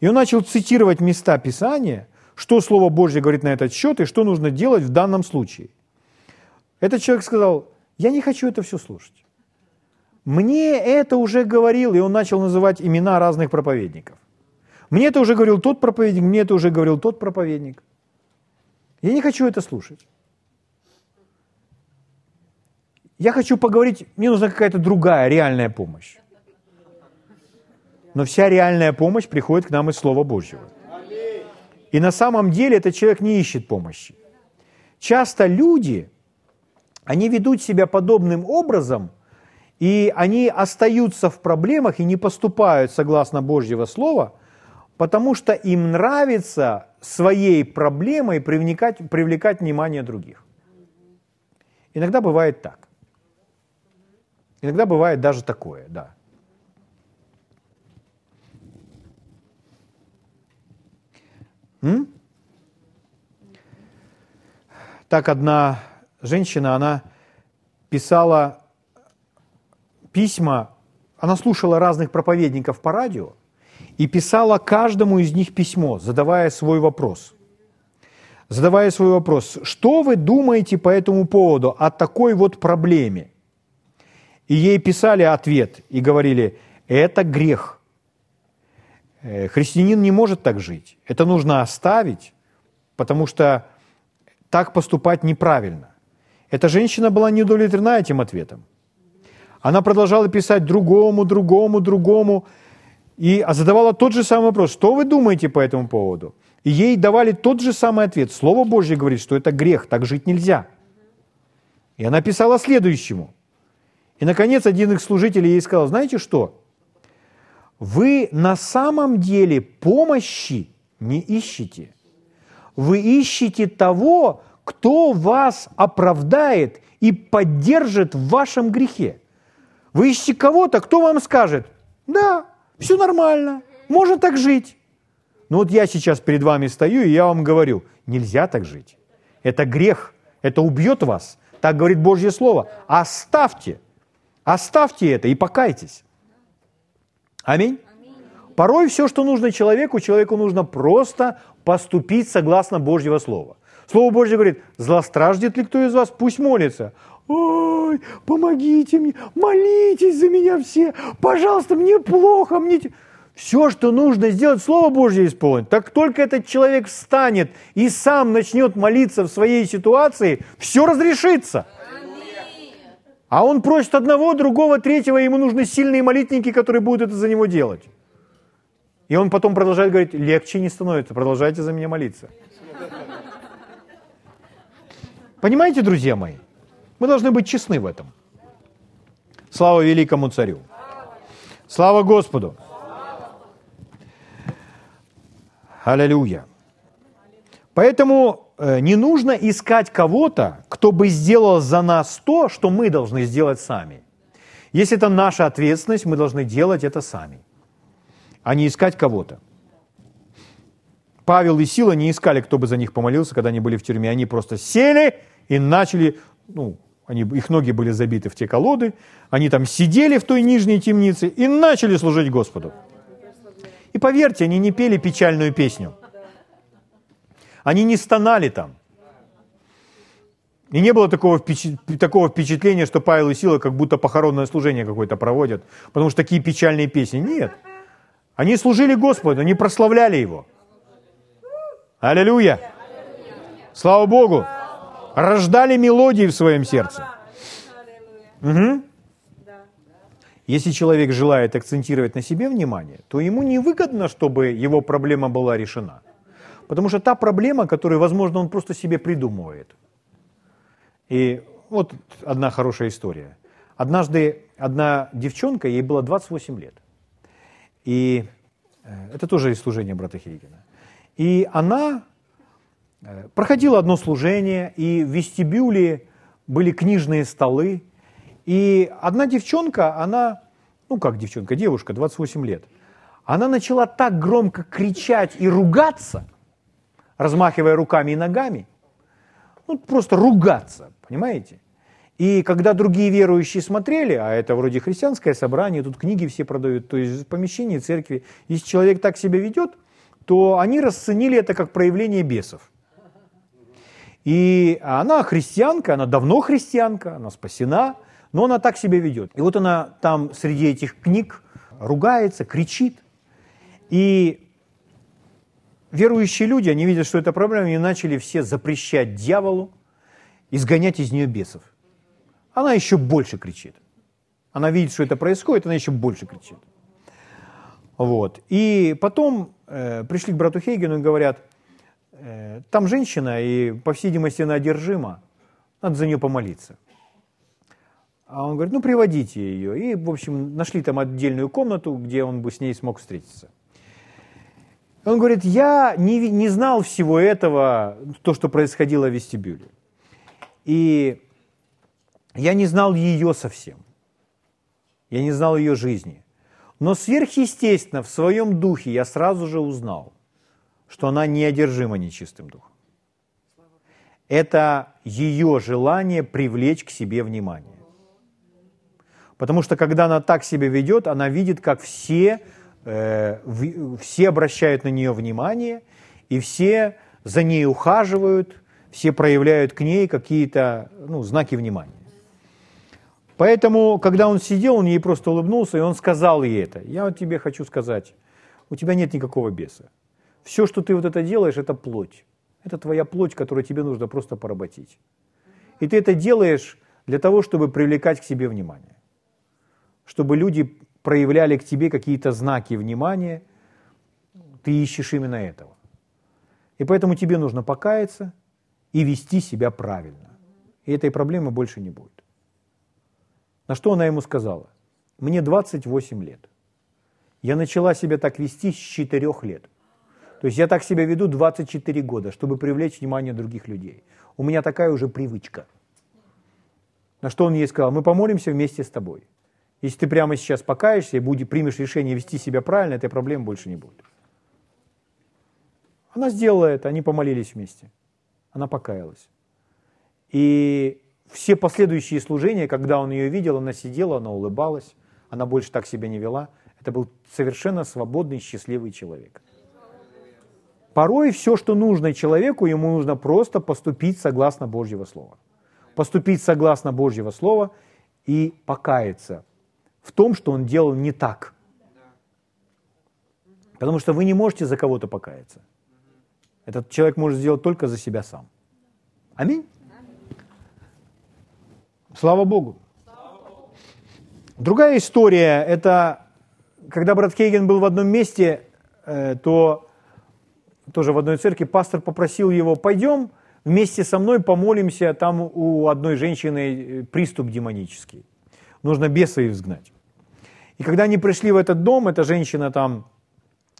И он начал цитировать места Писания, что Слово Божье говорит на этот счет и что нужно делать в данном случае. Этот человек сказал, я не хочу это все слушать. Мне это уже говорил, и он начал называть имена разных проповедников. Мне это уже говорил тот проповедник, мне это уже говорил тот проповедник. Я не хочу это слушать. Я хочу поговорить, мне нужна какая-то другая реальная помощь. Но вся реальная помощь приходит к нам из Слова Божьего. И на самом деле этот человек не ищет помощи. Часто люди, они ведут себя подобным образом, и они остаются в проблемах и не поступают согласно Божьего Слова, потому что им нравится своей проблемой привлекать, привлекать внимание других. Иногда бывает так. Иногда бывает даже такое, да. М? Так одна женщина, она писала письма, она слушала разных проповедников по радио и писала каждому из них письмо, задавая свой вопрос. Задавая свой вопрос, что вы думаете по этому поводу о такой вот проблеме? И ей писали ответ и говорили, это грех. Э, христианин не может так жить. Это нужно оставить, потому что так поступать неправильно. Эта женщина была не удовлетворена этим ответом. Она продолжала писать другому, другому, другому, и задавала тот же самый вопрос, что вы думаете по этому поводу? И ей давали тот же самый ответ. Слово Божье говорит, что это грех, так жить нельзя. И она писала следующему – и, наконец, один из служителей ей сказал, знаете что? Вы на самом деле помощи не ищете. Вы ищете того, кто вас оправдает и поддержит в вашем грехе. Вы ищете кого-то, кто вам скажет, да, все нормально, можно так жить. Но вот я сейчас перед вами стою, и я вам говорю, нельзя так жить. Это грех, это убьет вас. Так говорит Божье Слово. Оставьте. Оставьте это и покайтесь. Аминь. Порой все, что нужно человеку, человеку нужно просто поступить согласно Божьего Слова. Слово Божье говорит, злостраждет ли кто из вас, пусть молится. Ой, помогите мне, молитесь за меня все, пожалуйста, мне плохо, мне... Все, что нужно сделать, Слово Божье исполнить. Так только этот человек встанет и сам начнет молиться в своей ситуации, все разрешится. А он просит одного, другого, третьего, ему нужны сильные молитвенники, которые будут это за него делать. И он потом продолжает говорить, легче не становится, продолжайте за меня молиться. Понимаете, друзья мои? Мы должны быть честны в этом. Слава великому царю. Слава Господу. Аллилуйя. Поэтому Э, не нужно искать кого-то, кто бы сделал за нас то, что мы должны сделать сами. Если это наша ответственность, мы должны делать это сами, а не искать кого-то. Павел и Сила не искали, кто бы за них помолился, когда они были в тюрьме. Они просто сели и начали, ну, они, их ноги были забиты в те колоды, они там сидели в той нижней темнице и начали служить Господу. И поверьте, они не пели печальную песню – они не стонали там. И не было такого, такого впечатления, что Павел и Сила как будто похоронное служение какое-то проводят, потому что такие печальные песни. Нет. Они служили Господу, они прославляли Его. Аллилуйя! Слава Богу! Рождали мелодии в своем сердце. Угу. Если человек желает акцентировать на себе внимание, то ему невыгодно, чтобы его проблема была решена – Потому что та проблема, которую, возможно, он просто себе придумывает. И вот одна хорошая история. Однажды одна девчонка, ей было 28 лет. И э, это тоже из служения брата Хейгена. И она э, проходила одно служение, и в вестибюле были книжные столы. И одна девчонка, она, ну как девчонка, девушка, 28 лет, она начала так громко кричать и ругаться – размахивая руками и ногами. Ну, просто ругаться, понимаете? И когда другие верующие смотрели, а это вроде христианское собрание, тут книги все продают, то есть помещение церкви, если человек так себя ведет, то они расценили это как проявление бесов. И она христианка, она давно христианка, она спасена, но она так себя ведет. И вот она там среди этих книг ругается, кричит. И верующие люди, они видят, что это проблема, и начали все запрещать дьяволу, изгонять из нее бесов. Она еще больше кричит. Она видит, что это происходит, она еще больше кричит. Вот. И потом э, пришли к брату Хейгену и говорят, там женщина, и, по всей видимости, она одержима, надо за нее помолиться. А он говорит, ну, приводите ее. И, в общем, нашли там отдельную комнату, где он бы с ней смог встретиться. Он говорит, я не, не знал всего этого, то, что происходило в вестибюле. И я не знал ее совсем. Я не знал ее жизни. Но сверхъестественно, в своем духе я сразу же узнал, что она неодержима нечистым духом. Это ее желание привлечь к себе внимание. Потому что когда она так себя ведет, она видит, как все, э, в, все обращают на нее внимание, и все за ней ухаживают, все проявляют к ней какие-то ну, знаки внимания. Поэтому, когда он сидел, он ей просто улыбнулся, и он сказал ей это. Я вот тебе хочу сказать, у тебя нет никакого беса. Все, что ты вот это делаешь, это плоть. Это твоя плоть, которую тебе нужно просто поработить. И ты это делаешь для того, чтобы привлекать к себе внимание. Чтобы люди проявляли к тебе какие-то знаки внимания, ты ищешь именно этого. И поэтому тебе нужно покаяться и вести себя правильно. И этой проблемы больше не будет. На что она ему сказала? Мне 28 лет. Я начала себя так вести с 4 лет. То есть я так себя веду 24 года, чтобы привлечь внимание других людей. У меня такая уже привычка. На что он ей сказал, мы помолимся вместе с тобой. Если ты прямо сейчас покаешься и будешь, примешь решение вести себя правильно, этой проблемы больше не будет. Она сделала это, они помолились вместе. Она покаялась. И все последующие служения, когда он ее видел, она сидела, она улыбалась, она больше так себя не вела. Это был совершенно свободный, счастливый человек. Порой все, что нужно человеку, ему нужно просто поступить согласно Божьего Слова. Поступить согласно Божьего Слова и покаяться в том, что он делал не так. Потому что вы не можете за кого-то покаяться. Этот человек может сделать только за себя сам. Аминь. Слава Богу. Другая история, это когда брат Кейген был в одном месте, э, то тоже в одной церкви пастор попросил его, пойдем вместе со мной помолимся, там у одной женщины э, приступ демонический. Нужно беса изгнать. И когда они пришли в этот дом, эта женщина там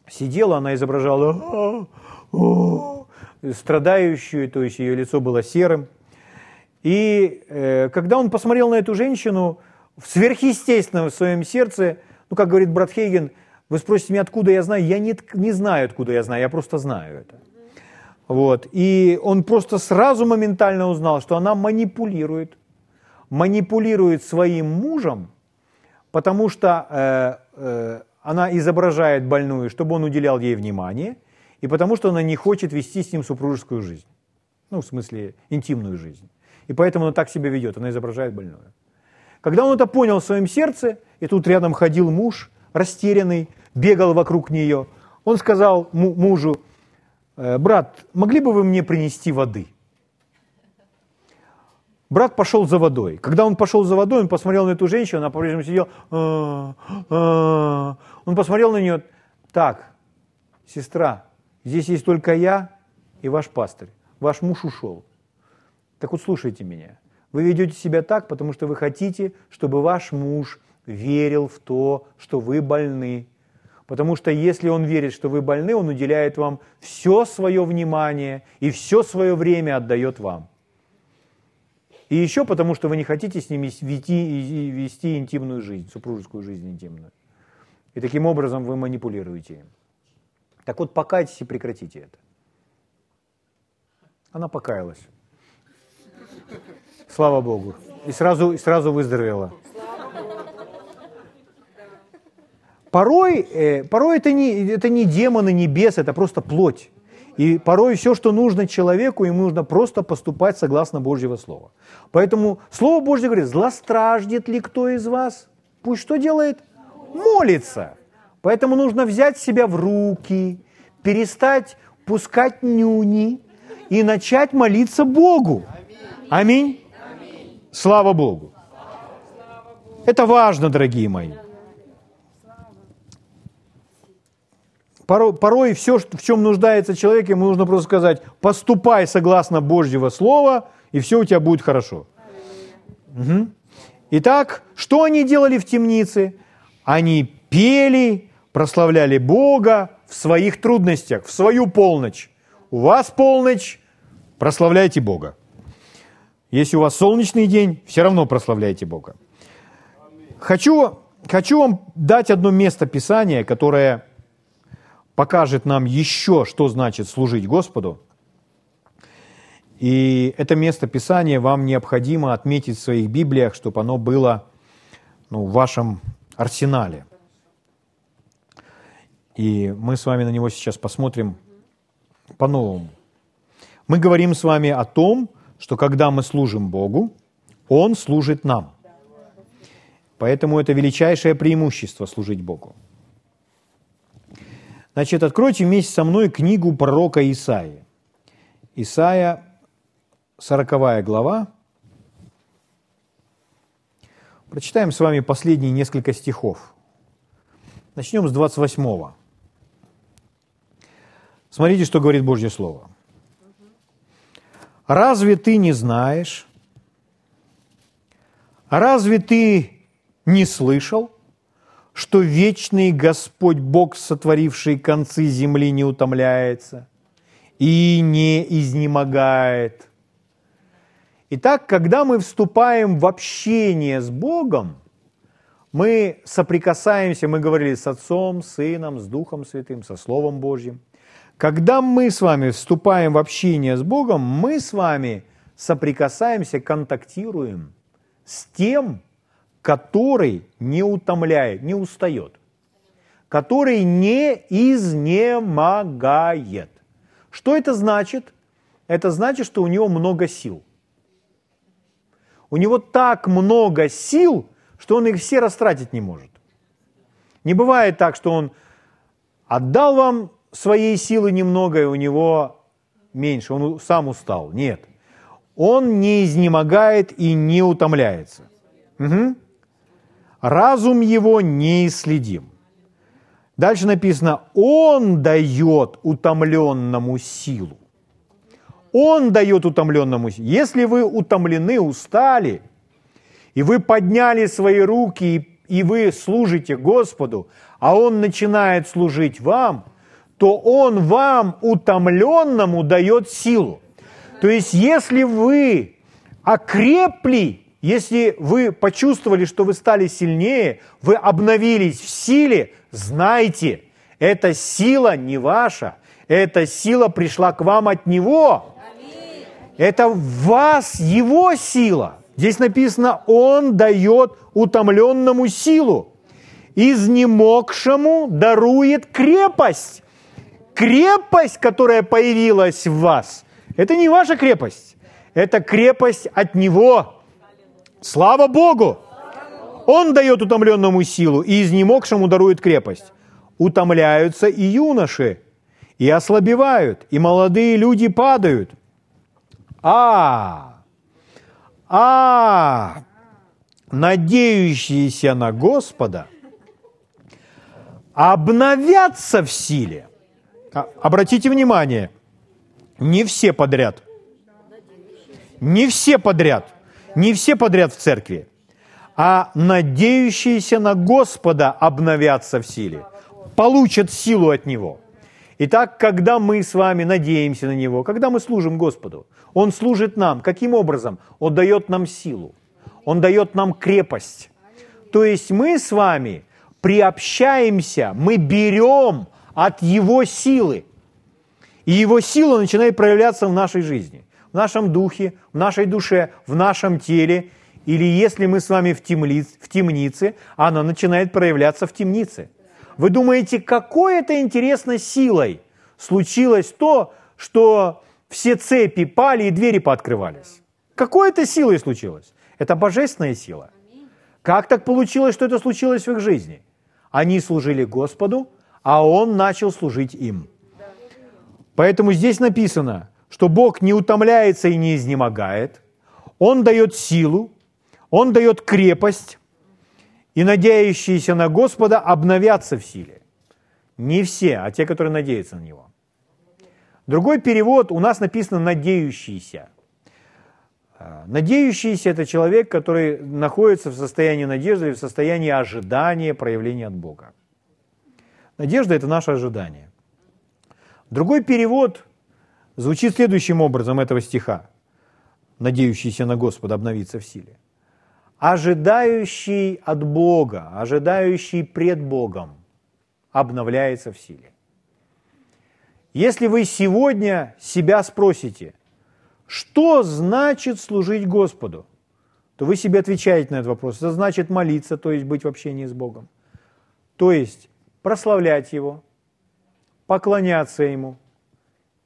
сидела, она изображала страдающую, то есть ее лицо было серым. И э, когда он посмотрел на эту женщину, в сверхъестественном в своем сердце, ну, как говорит брат Хейген, вы спросите меня, откуда я знаю? Я не, не знаю, откуда я знаю, я просто знаю это. Вот. И он просто сразу моментально узнал, что она манипулирует, манипулирует своим мужем, потому что э, э, она изображает больную, чтобы он уделял ей внимание, и потому что она не хочет вести с ним супружескую жизнь. Ну, в смысле, интимную жизнь. И поэтому она так себя ведет, она изображает больную. Когда он это понял в своем сердце, и тут рядом ходил муж, растерянный, бегал вокруг нее, он сказал мужу, «Э, брат, могли бы вы мне принести воды? Брат пошел за водой. Когда он пошел за водой, он посмотрел на эту женщину, она по-прежнему сидела. «А, а». Он посмотрел на нее. Так, сестра, здесь есть только я и ваш пастырь. Ваш муж ушел. Так вот слушайте меня. Вы ведете себя так, потому что вы хотите, чтобы ваш муж верил в то, что вы больны. Потому что если он верит, что вы больны, он уделяет вам все свое внимание и все свое время отдает вам. И еще потому, что вы не хотите с ним вести, вести интимную жизнь, супружескую жизнь интимную. И таким образом вы манипулируете им. Так вот, покайтесь и прекратите это. Она покаялась Слава Богу. И сразу, и сразу выздоровела. Порой, э, порой это, не, это не демоны, не бес, это просто плоть. И порой все, что нужно человеку, ему нужно просто поступать согласно Божьего Слова. Поэтому Слово Божье говорит, злостраждет ли кто из вас? Пусть что делает? Молится. Поэтому нужно взять себя в руки, перестать пускать нюни и начать молиться Богу. Аминь. Слава Богу. Это важно, дорогие мои. Порой, порой все, в чем нуждается человек, ему нужно просто сказать, поступай согласно Божьего Слова, и все у тебя будет хорошо. Угу. Итак, что они делали в темнице? Они пели, прославляли Бога в своих трудностях, в свою полночь. У вас полночь, прославляйте Бога. Если у вас солнечный день, все равно прославляйте Бога. Хочу, хочу вам дать одно место Писания, которое покажет нам еще, что значит служить Господу. И это место Писания вам необходимо отметить в своих Библиях, чтобы оно было ну, в вашем арсенале. И мы с вами на него сейчас посмотрим по-новому. Мы говорим с вами о том, что когда мы служим Богу, Он служит нам. Поэтому это величайшее преимущество служить Богу. Значит, откройте вместе со мной книгу пророка Исаии. Исаия, 40 глава. Прочитаем с вами последние несколько стихов. Начнем с 28. Смотрите, что говорит Божье Слово. «Разве ты не знаешь? Разве ты не слышал, что вечный Господь Бог, сотворивший концы земли, не утомляется и не изнемогает?» Итак, когда мы вступаем в общение с Богом, мы соприкасаемся, мы говорили с Отцом, Сыном, с Духом Святым, со Словом Божьим – когда мы с вами вступаем в общение с Богом, мы с вами соприкасаемся, контактируем с тем, который не утомляет, не устает, который не изнемогает. Что это значит? Это значит, что у него много сил. У него так много сил, что он их все растратить не может. Не бывает так, что он отдал вам своей силы немного, и у него меньше, он сам устал. Нет. Он не изнемогает и не утомляется. Угу. Разум его неисследим. Дальше написано, он дает утомленному силу. Он дает утомленному силу. Если вы утомлены, устали, и вы подняли свои руки, и вы служите Господу, а Он начинает служить вам – то Он вам, утомленному, дает силу. То есть, если вы окрепли, если вы почувствовали, что вы стали сильнее, вы обновились в силе, знайте, эта сила не ваша, эта сила пришла к вам от Него. Это в вас Его сила. Здесь написано, Он дает утомленному силу, изнемогшему дарует крепость крепость, которая появилась в вас, это не ваша крепость, это крепость от Него. Слава Богу! Он дает утомленному силу, и изнемогшему дарует крепость. Утомляются и юноши, и ослабевают, и молодые люди падают. А, а, надеющиеся на Господа обновятся в силе – а, обратите внимание, не все подряд. Не все подряд. Не все подряд в церкви. А надеющиеся на Господа обновятся в силе. Получат силу от Него. Итак, когда мы с вами надеемся на Него, когда мы служим Господу, Он служит нам. Каким образом? Он дает нам силу. Он дает нам крепость. То есть мы с вами приобщаемся, мы берем от Его силы. И Его сила начинает проявляться в нашей жизни. В нашем духе, в нашей душе, в нашем теле, или если мы с вами в, темнице, в темнице, она начинает проявляться в темнице. Вы думаете, какой это интересной силой случилось то, что все цепи пали и двери пооткрывались? Какой это силой случилось? Это божественная сила. Как так получилось, что это случилось в их жизни? Они служили Господу, а Он начал служить им. Поэтому здесь написано, что Бог не утомляется и не изнемогает, Он дает силу, Он дает крепость, и надеющиеся на Господа обновятся в силе. Не все, а те, которые надеются на Него. Другой перевод у нас написано «надеющийся». А, надеющийся – это человек, который находится в состоянии надежды в состоянии ожидания проявления от Бога. Надежда – это наше ожидание. Другой перевод звучит следующим образом этого стиха, надеющийся на Господа обновиться в силе. Ожидающий от Бога, ожидающий пред Богом обновляется в силе. Если вы сегодня себя спросите, что значит служить Господу, то вы себе отвечаете на этот вопрос. Это значит молиться, то есть быть в общении с Богом. То есть прославлять Его, поклоняться Ему.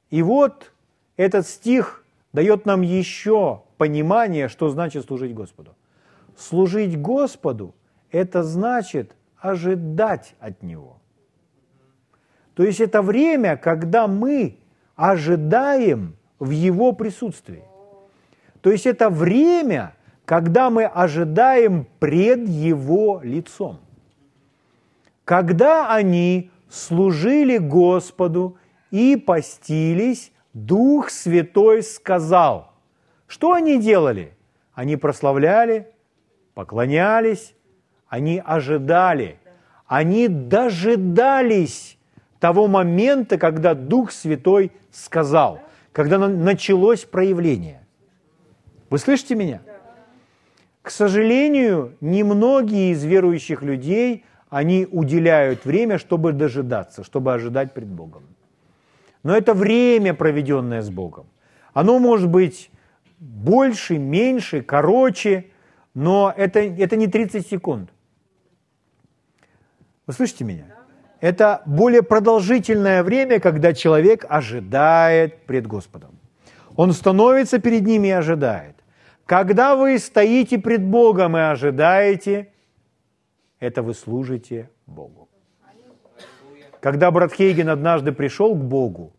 И вот этот стих дает нам еще понимание, что значит служить Господу. Служить Господу – это значит ожидать от Него. То есть это время, когда мы ожидаем в Его присутствии. То есть это время, когда мы ожидаем пред Его лицом. Когда они служили Господу и постились, Дух Святой сказал. Что они делали? Они прославляли, поклонялись, они ожидали, они дожидались того момента, когда Дух Святой сказал, когда началось проявление. Вы слышите меня? К сожалению, немногие из верующих людей они уделяют время, чтобы дожидаться, чтобы ожидать пред Богом. Но это время, проведенное с Богом. Оно может быть больше, меньше, короче, но это, это не 30 секунд. Вы слышите меня? Это более продолжительное время, когда человек ожидает пред Господом. Он становится перед ними и ожидает. Когда вы стоите пред Богом и ожидаете, это вы служите Богу. Когда брат Хейген однажды пришел к Богу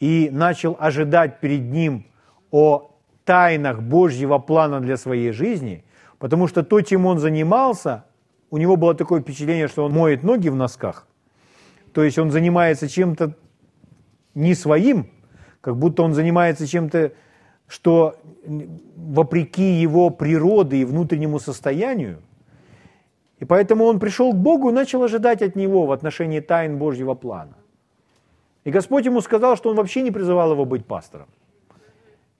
и начал ожидать перед Ним о тайнах Божьего плана для своей жизни, потому что то, чем он занимался, у него было такое впечатление, что он моет ноги в носках, то есть он занимается чем-то не своим, как будто он занимается чем-то, что вопреки его природе и внутреннему состоянию, и поэтому он пришел к Богу и начал ожидать от Него в отношении тайн Божьего плана. И Господь ему сказал, что он вообще не призывал его быть пастором.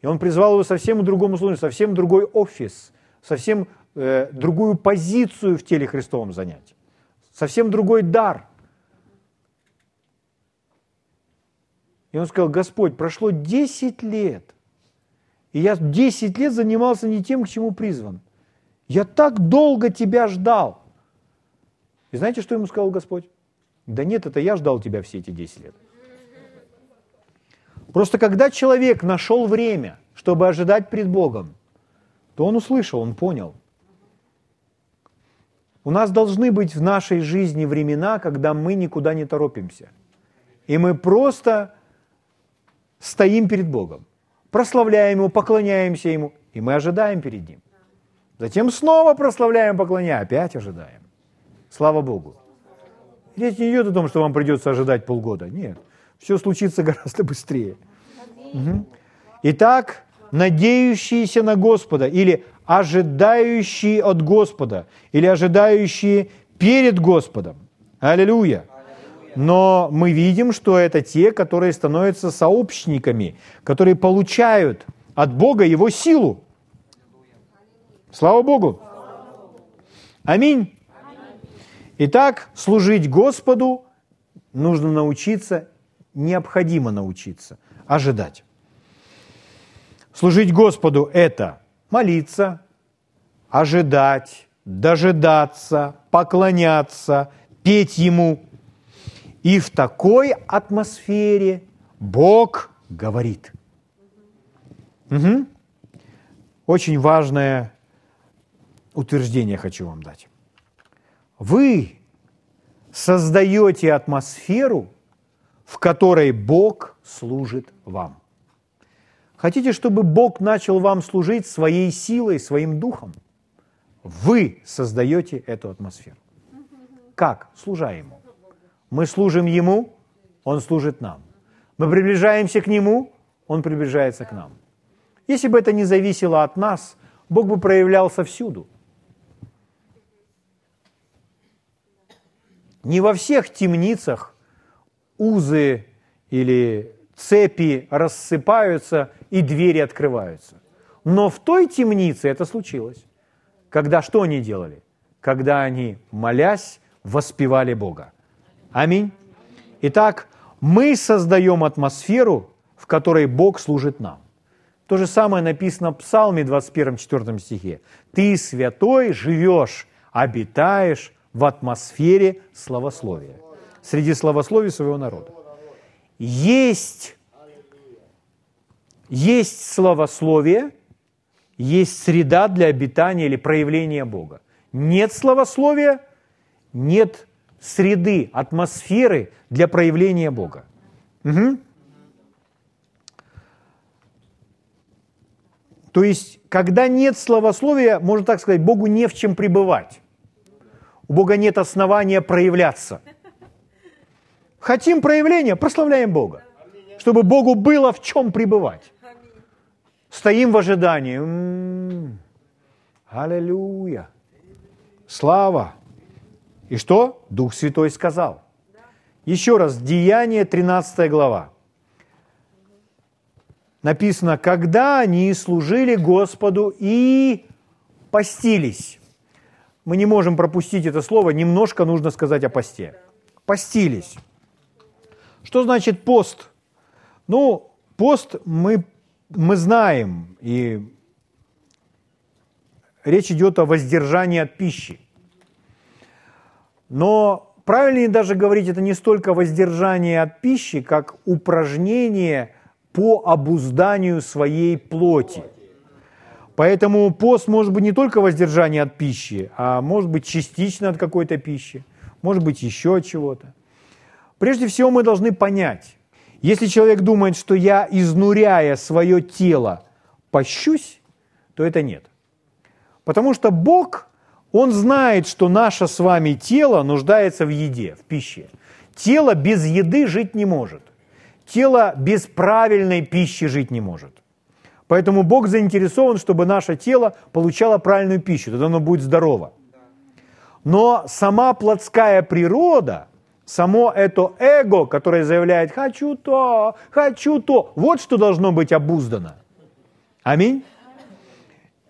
И он призвал его совсем другому служению, совсем другой офис, совсем э, другую позицию в теле Христовом занять, совсем другой дар. И он сказал, Господь, прошло 10 лет, и я 10 лет занимался не тем, к чему призван. Я так долго тебя ждал. И знаете, что ему сказал Господь? Да нет, это я ждал тебя все эти 10 лет. Просто когда человек нашел время, чтобы ожидать пред Богом, то он услышал, он понял. У нас должны быть в нашей жизни времена, когда мы никуда не торопимся. И мы просто стоим перед Богом, прославляем Его, поклоняемся Ему, и мы ожидаем перед Ним. Затем снова прославляем, поклоняем, опять ожидаем. Слава Богу. Речь не идет о том, что вам придется ожидать полгода. Нет. Все случится гораздо быстрее. Угу. Итак, надеющиеся на Господа или ожидающие от Господа или ожидающие перед Господом. Аллилуйя. Но мы видим, что это те, которые становятся сообщниками, которые получают от Бога Его силу. Слава Богу. Аминь. Итак, служить Господу нужно научиться, необходимо научиться ожидать. Служить Господу – это молиться, ожидать, дожидаться, поклоняться, петь Ему. И в такой атмосфере Бог говорит. Угу. Очень важное утверждение хочу вам дать. Вы создаете атмосферу, в которой Бог служит вам. Хотите, чтобы Бог начал вам служить своей силой, своим духом? Вы создаете эту атмосферу. Как? Служа Ему. Мы служим Ему, Он служит нам. Мы приближаемся к Нему, Он приближается к нам. Если бы это не зависело от нас, Бог бы проявлялся всюду. Не во всех темницах узы или цепи рассыпаются и двери открываются. Но в той темнице это случилось. Когда что они делали? Когда они, молясь, воспевали Бога. Аминь. Итак, мы создаем атмосферу, в которой Бог служит нам. То же самое написано в Псалме 21-4 стихе. «Ты, святой, живешь, обитаешь в атмосфере славословия» среди славословий своего народа. Есть, есть славословие, есть среда для обитания или проявления Бога. Нет славословия, нет среды, атмосферы для проявления Бога. Угу. То есть, когда нет славословия, можно так сказать, Богу не в чем пребывать. У Бога нет основания проявляться – Хотим проявления, прославляем Бога. Чтобы Богу было в чем пребывать. Стоим в ожидании. М-м-м. Аллилуйя. Слава. И что? Дух Святой сказал. Еще раз, Деяние, 13 глава. Написано, когда они служили Господу и постились. Мы не можем пропустить это слово, немножко нужно сказать о посте. Постились. Что значит пост? Ну, пост мы, мы знаем, и речь идет о воздержании от пищи. Но правильнее даже говорить, это не столько воздержание от пищи, как упражнение по обузданию своей плоти. Поэтому пост может быть не только воздержание от пищи, а может быть частично от какой-то пищи, может быть еще от чего-то. Прежде всего мы должны понять, если человек думает, что я, изнуряя свое тело, пощусь, то это нет. Потому что Бог, Он знает, что наше с вами тело нуждается в еде, в пище. Тело без еды жить не может. Тело без правильной пищи жить не может. Поэтому Бог заинтересован, чтобы наше тело получало правильную пищу, тогда оно будет здорово. Но сама плотская природа – само это эго, которое заявляет «хочу то, хочу то», вот что должно быть обуздано. Аминь.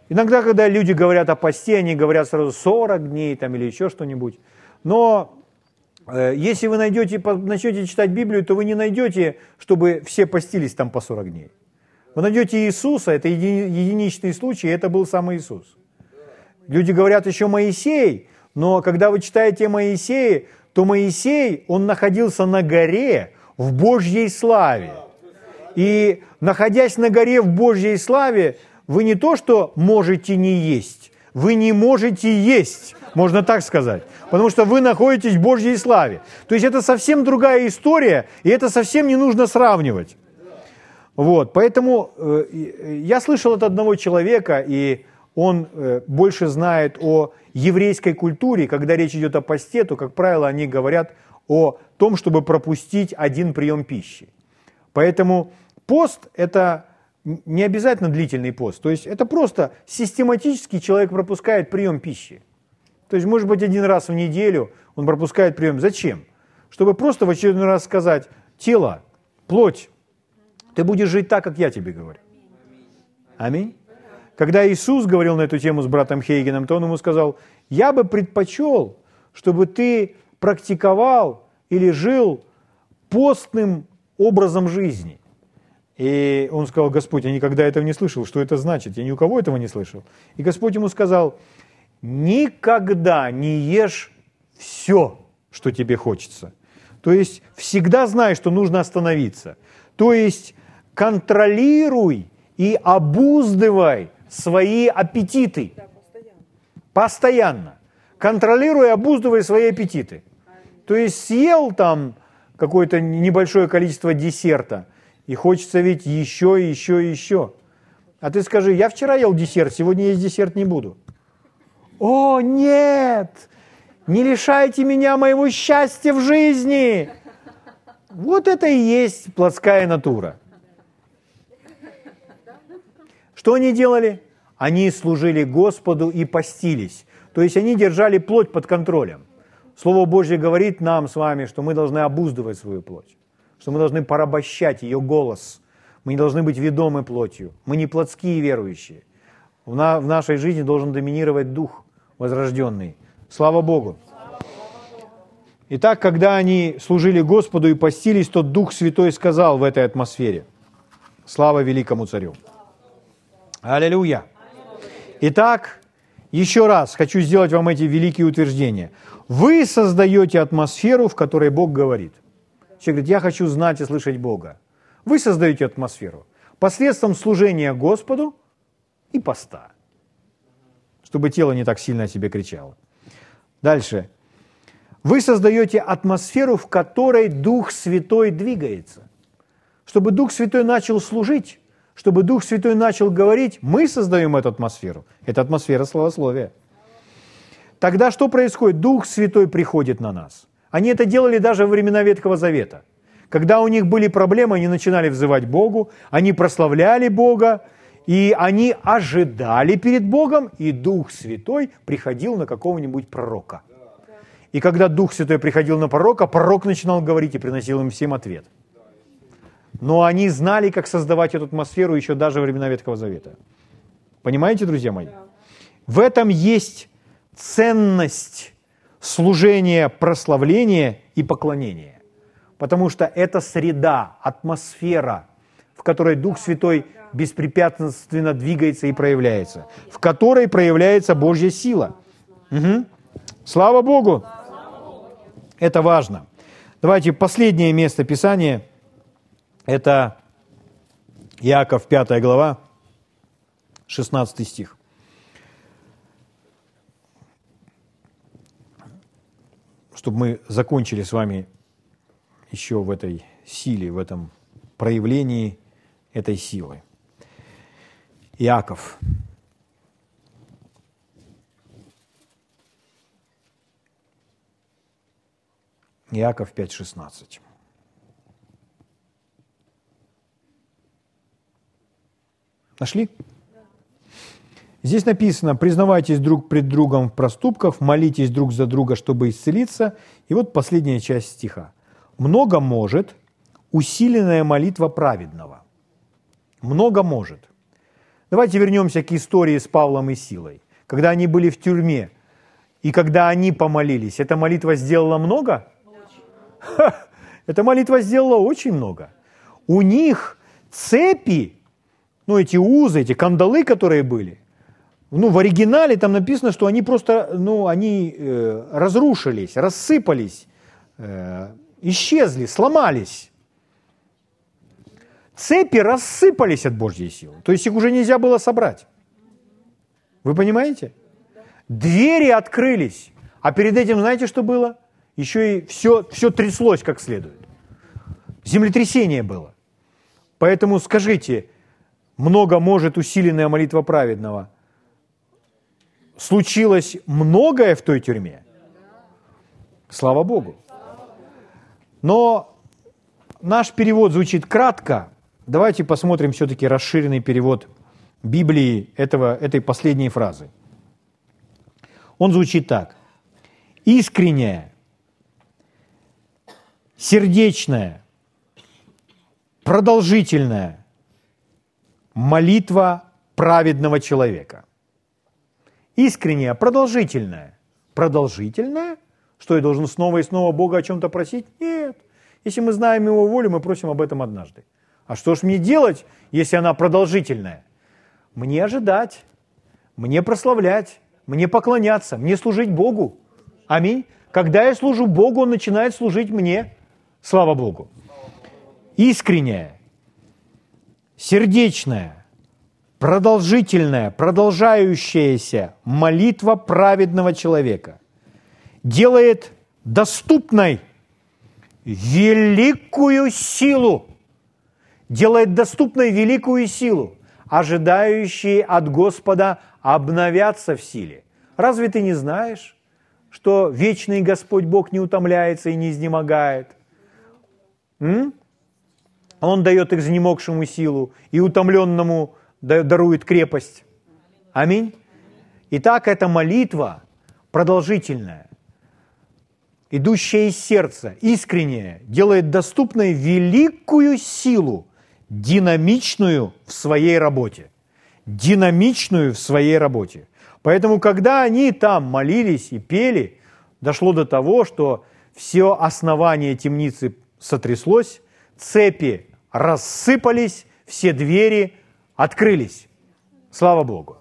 Иногда, когда люди говорят о посте, они говорят сразу 40 дней там, или еще что-нибудь. Но э, если вы найдете, начнете читать Библию, то вы не найдете, чтобы все постились там по 40 дней. Вы найдете Иисуса, это еди, единичный случай, это был сам Иисус. Люди говорят еще Моисей, но когда вы читаете Моисея, то Моисей, он находился на горе в Божьей славе. И находясь на горе в Божьей славе, вы не то, что можете не есть, вы не можете есть, можно так сказать, потому что вы находитесь в Божьей славе. То есть это совсем другая история, и это совсем не нужно сравнивать. Вот, поэтому э, я слышал от одного человека, и он э, больше знает о еврейской культуре, когда речь идет о посте, то, как правило, они говорят о том, чтобы пропустить один прием пищи. Поэтому пост – это не обязательно длительный пост. То есть это просто систематически человек пропускает прием пищи. То есть, может быть, один раз в неделю он пропускает прием. Зачем? Чтобы просто в очередной раз сказать, тело, плоть, ты будешь жить так, как я тебе говорю. Аминь. Когда Иисус говорил на эту тему с братом Хейгеном, то он ему сказал, я бы предпочел, чтобы ты практиковал или жил постным образом жизни. И он сказал, Господь, я никогда этого не слышал, что это значит? Я ни у кого этого не слышал. И Господь ему сказал, никогда не ешь все, что тебе хочется. То есть всегда знай, что нужно остановиться. То есть контролируй и обуздывай свои аппетиты. Постоянно. Контролируй и обуздывай свои аппетиты. То есть съел там какое-то небольшое количество десерта – и хочется ведь еще, еще, еще. А ты скажи, я вчера ел десерт, сегодня есть десерт не буду. О, нет! Не лишайте меня моего счастья в жизни! Вот это и есть плотская натура. Что они делали? Они служили Господу и постились. То есть они держали плоть под контролем. Слово Божье говорит нам с вами, что мы должны обуздывать свою плоть что мы должны порабощать ее голос. Мы не должны быть ведомы плотью. Мы не плотские верующие. В, на, в нашей жизни должен доминировать дух возрожденный. Слава Богу. Итак, когда они служили Господу и постились, то Дух Святой сказал в этой атмосфере. Слава великому царю. Аллилуйя. Итак, еще раз хочу сделать вам эти великие утверждения. Вы создаете атмосферу, в которой Бог говорит – Человек говорит, я хочу знать и слышать Бога. Вы создаете атмосферу посредством служения Господу и поста, чтобы тело не так сильно о себе кричало. Дальше. Вы создаете атмосферу, в которой Дух Святой двигается. Чтобы Дух Святой начал служить, чтобы Дух Святой начал говорить, мы создаем эту атмосферу. Это атмосфера словословия. Тогда что происходит? Дух Святой приходит на нас. Они это делали даже во времена Ветхого Завета. Когда у них были проблемы, они начинали взывать Богу, они прославляли Бога, и они ожидали перед Богом, и Дух Святой приходил на какого-нибудь пророка. И когда Дух Святой приходил на пророка, пророк начинал говорить и приносил им всем ответ. Но они знали, как создавать эту атмосферу еще даже во времена Ветхого Завета. Понимаете, друзья мои? В этом есть ценность служение, прославление и поклонение. Потому что это среда, атмосфера, в которой Дух Святой беспрепятственно двигается и проявляется, в которой проявляется Божья сила. Угу. Слава Богу! Это важно. Давайте последнее место Писания. Это Иаков 5 глава, 16 стих. чтобы мы закончили с вами еще в этой силе, в этом проявлении этой силы. Иаков. Иаков 5.16. Нашли? Здесь написано, признавайтесь друг пред другом в проступках, молитесь друг за друга, чтобы исцелиться. И вот последняя часть стиха. Много может усиленная молитва праведного. Много может. Давайте вернемся к истории с Павлом и Силой. Когда они были в тюрьме, и когда они помолились, эта молитва сделала много? Ха, эта молитва сделала очень много. У них цепи, ну эти узы, эти кандалы, которые были – ну, в оригинале там написано, что они просто, ну, они э, разрушились, рассыпались, э, исчезли, сломались. Цепи рассыпались от Божьей силы. То есть их уже нельзя было собрать. Вы понимаете? Двери открылись. А перед этим знаете, что было? Еще и все, все тряслось как следует. Землетрясение было. Поэтому скажите, много может усиленная молитва праведного – случилось многое в той тюрьме. Слава Богу. Но наш перевод звучит кратко. Давайте посмотрим все-таки расширенный перевод Библии этого, этой последней фразы. Он звучит так. Искренняя, сердечная, продолжительная молитва праведного человека искренняя, продолжительная. Продолжительная? Что я должен снова и снова Бога о чем-то просить? Нет. Если мы знаем Его волю, мы просим об этом однажды. А что ж мне делать, если она продолжительная? Мне ожидать, мне прославлять, мне поклоняться, мне служить Богу. Аминь. Когда я служу Богу, Он начинает служить мне. Слава Богу. Искренняя, сердечная, продолжительная, продолжающаяся молитва праведного человека делает доступной великую силу, делает доступной великую силу, ожидающие от Господа обновятся в силе. Разве ты не знаешь, что вечный Господь Бог не утомляется и не изнемогает? М? Он дает изнемогшему силу и утомленному дарует крепость. Аминь. Итак, эта молитва продолжительная, идущая из сердца, искренняя, делает доступной великую силу, динамичную в своей работе. Динамичную в своей работе. Поэтому, когда они там молились и пели, дошло до того, что все основание темницы сотряслось, цепи рассыпались, все двери открылись. Слава Богу.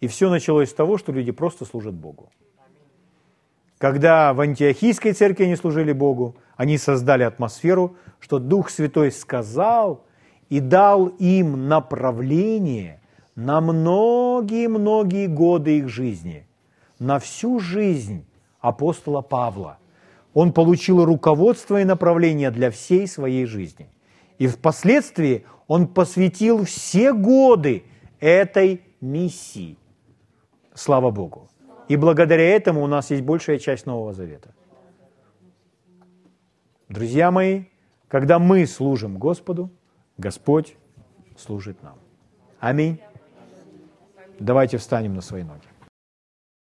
И все началось с того, что люди просто служат Богу. Когда в антиохийской церкви они служили Богу, они создали атмосферу, что Дух Святой сказал и дал им направление на многие-многие годы их жизни, на всю жизнь апостола Павла. Он получил руководство и направление для всей своей жизни. И впоследствии он посвятил все годы этой миссии. Слава Богу. И благодаря этому у нас есть большая часть Нового Завета. Друзья мои, когда мы служим Господу, Господь служит нам. Аминь. Давайте встанем на свои ноги.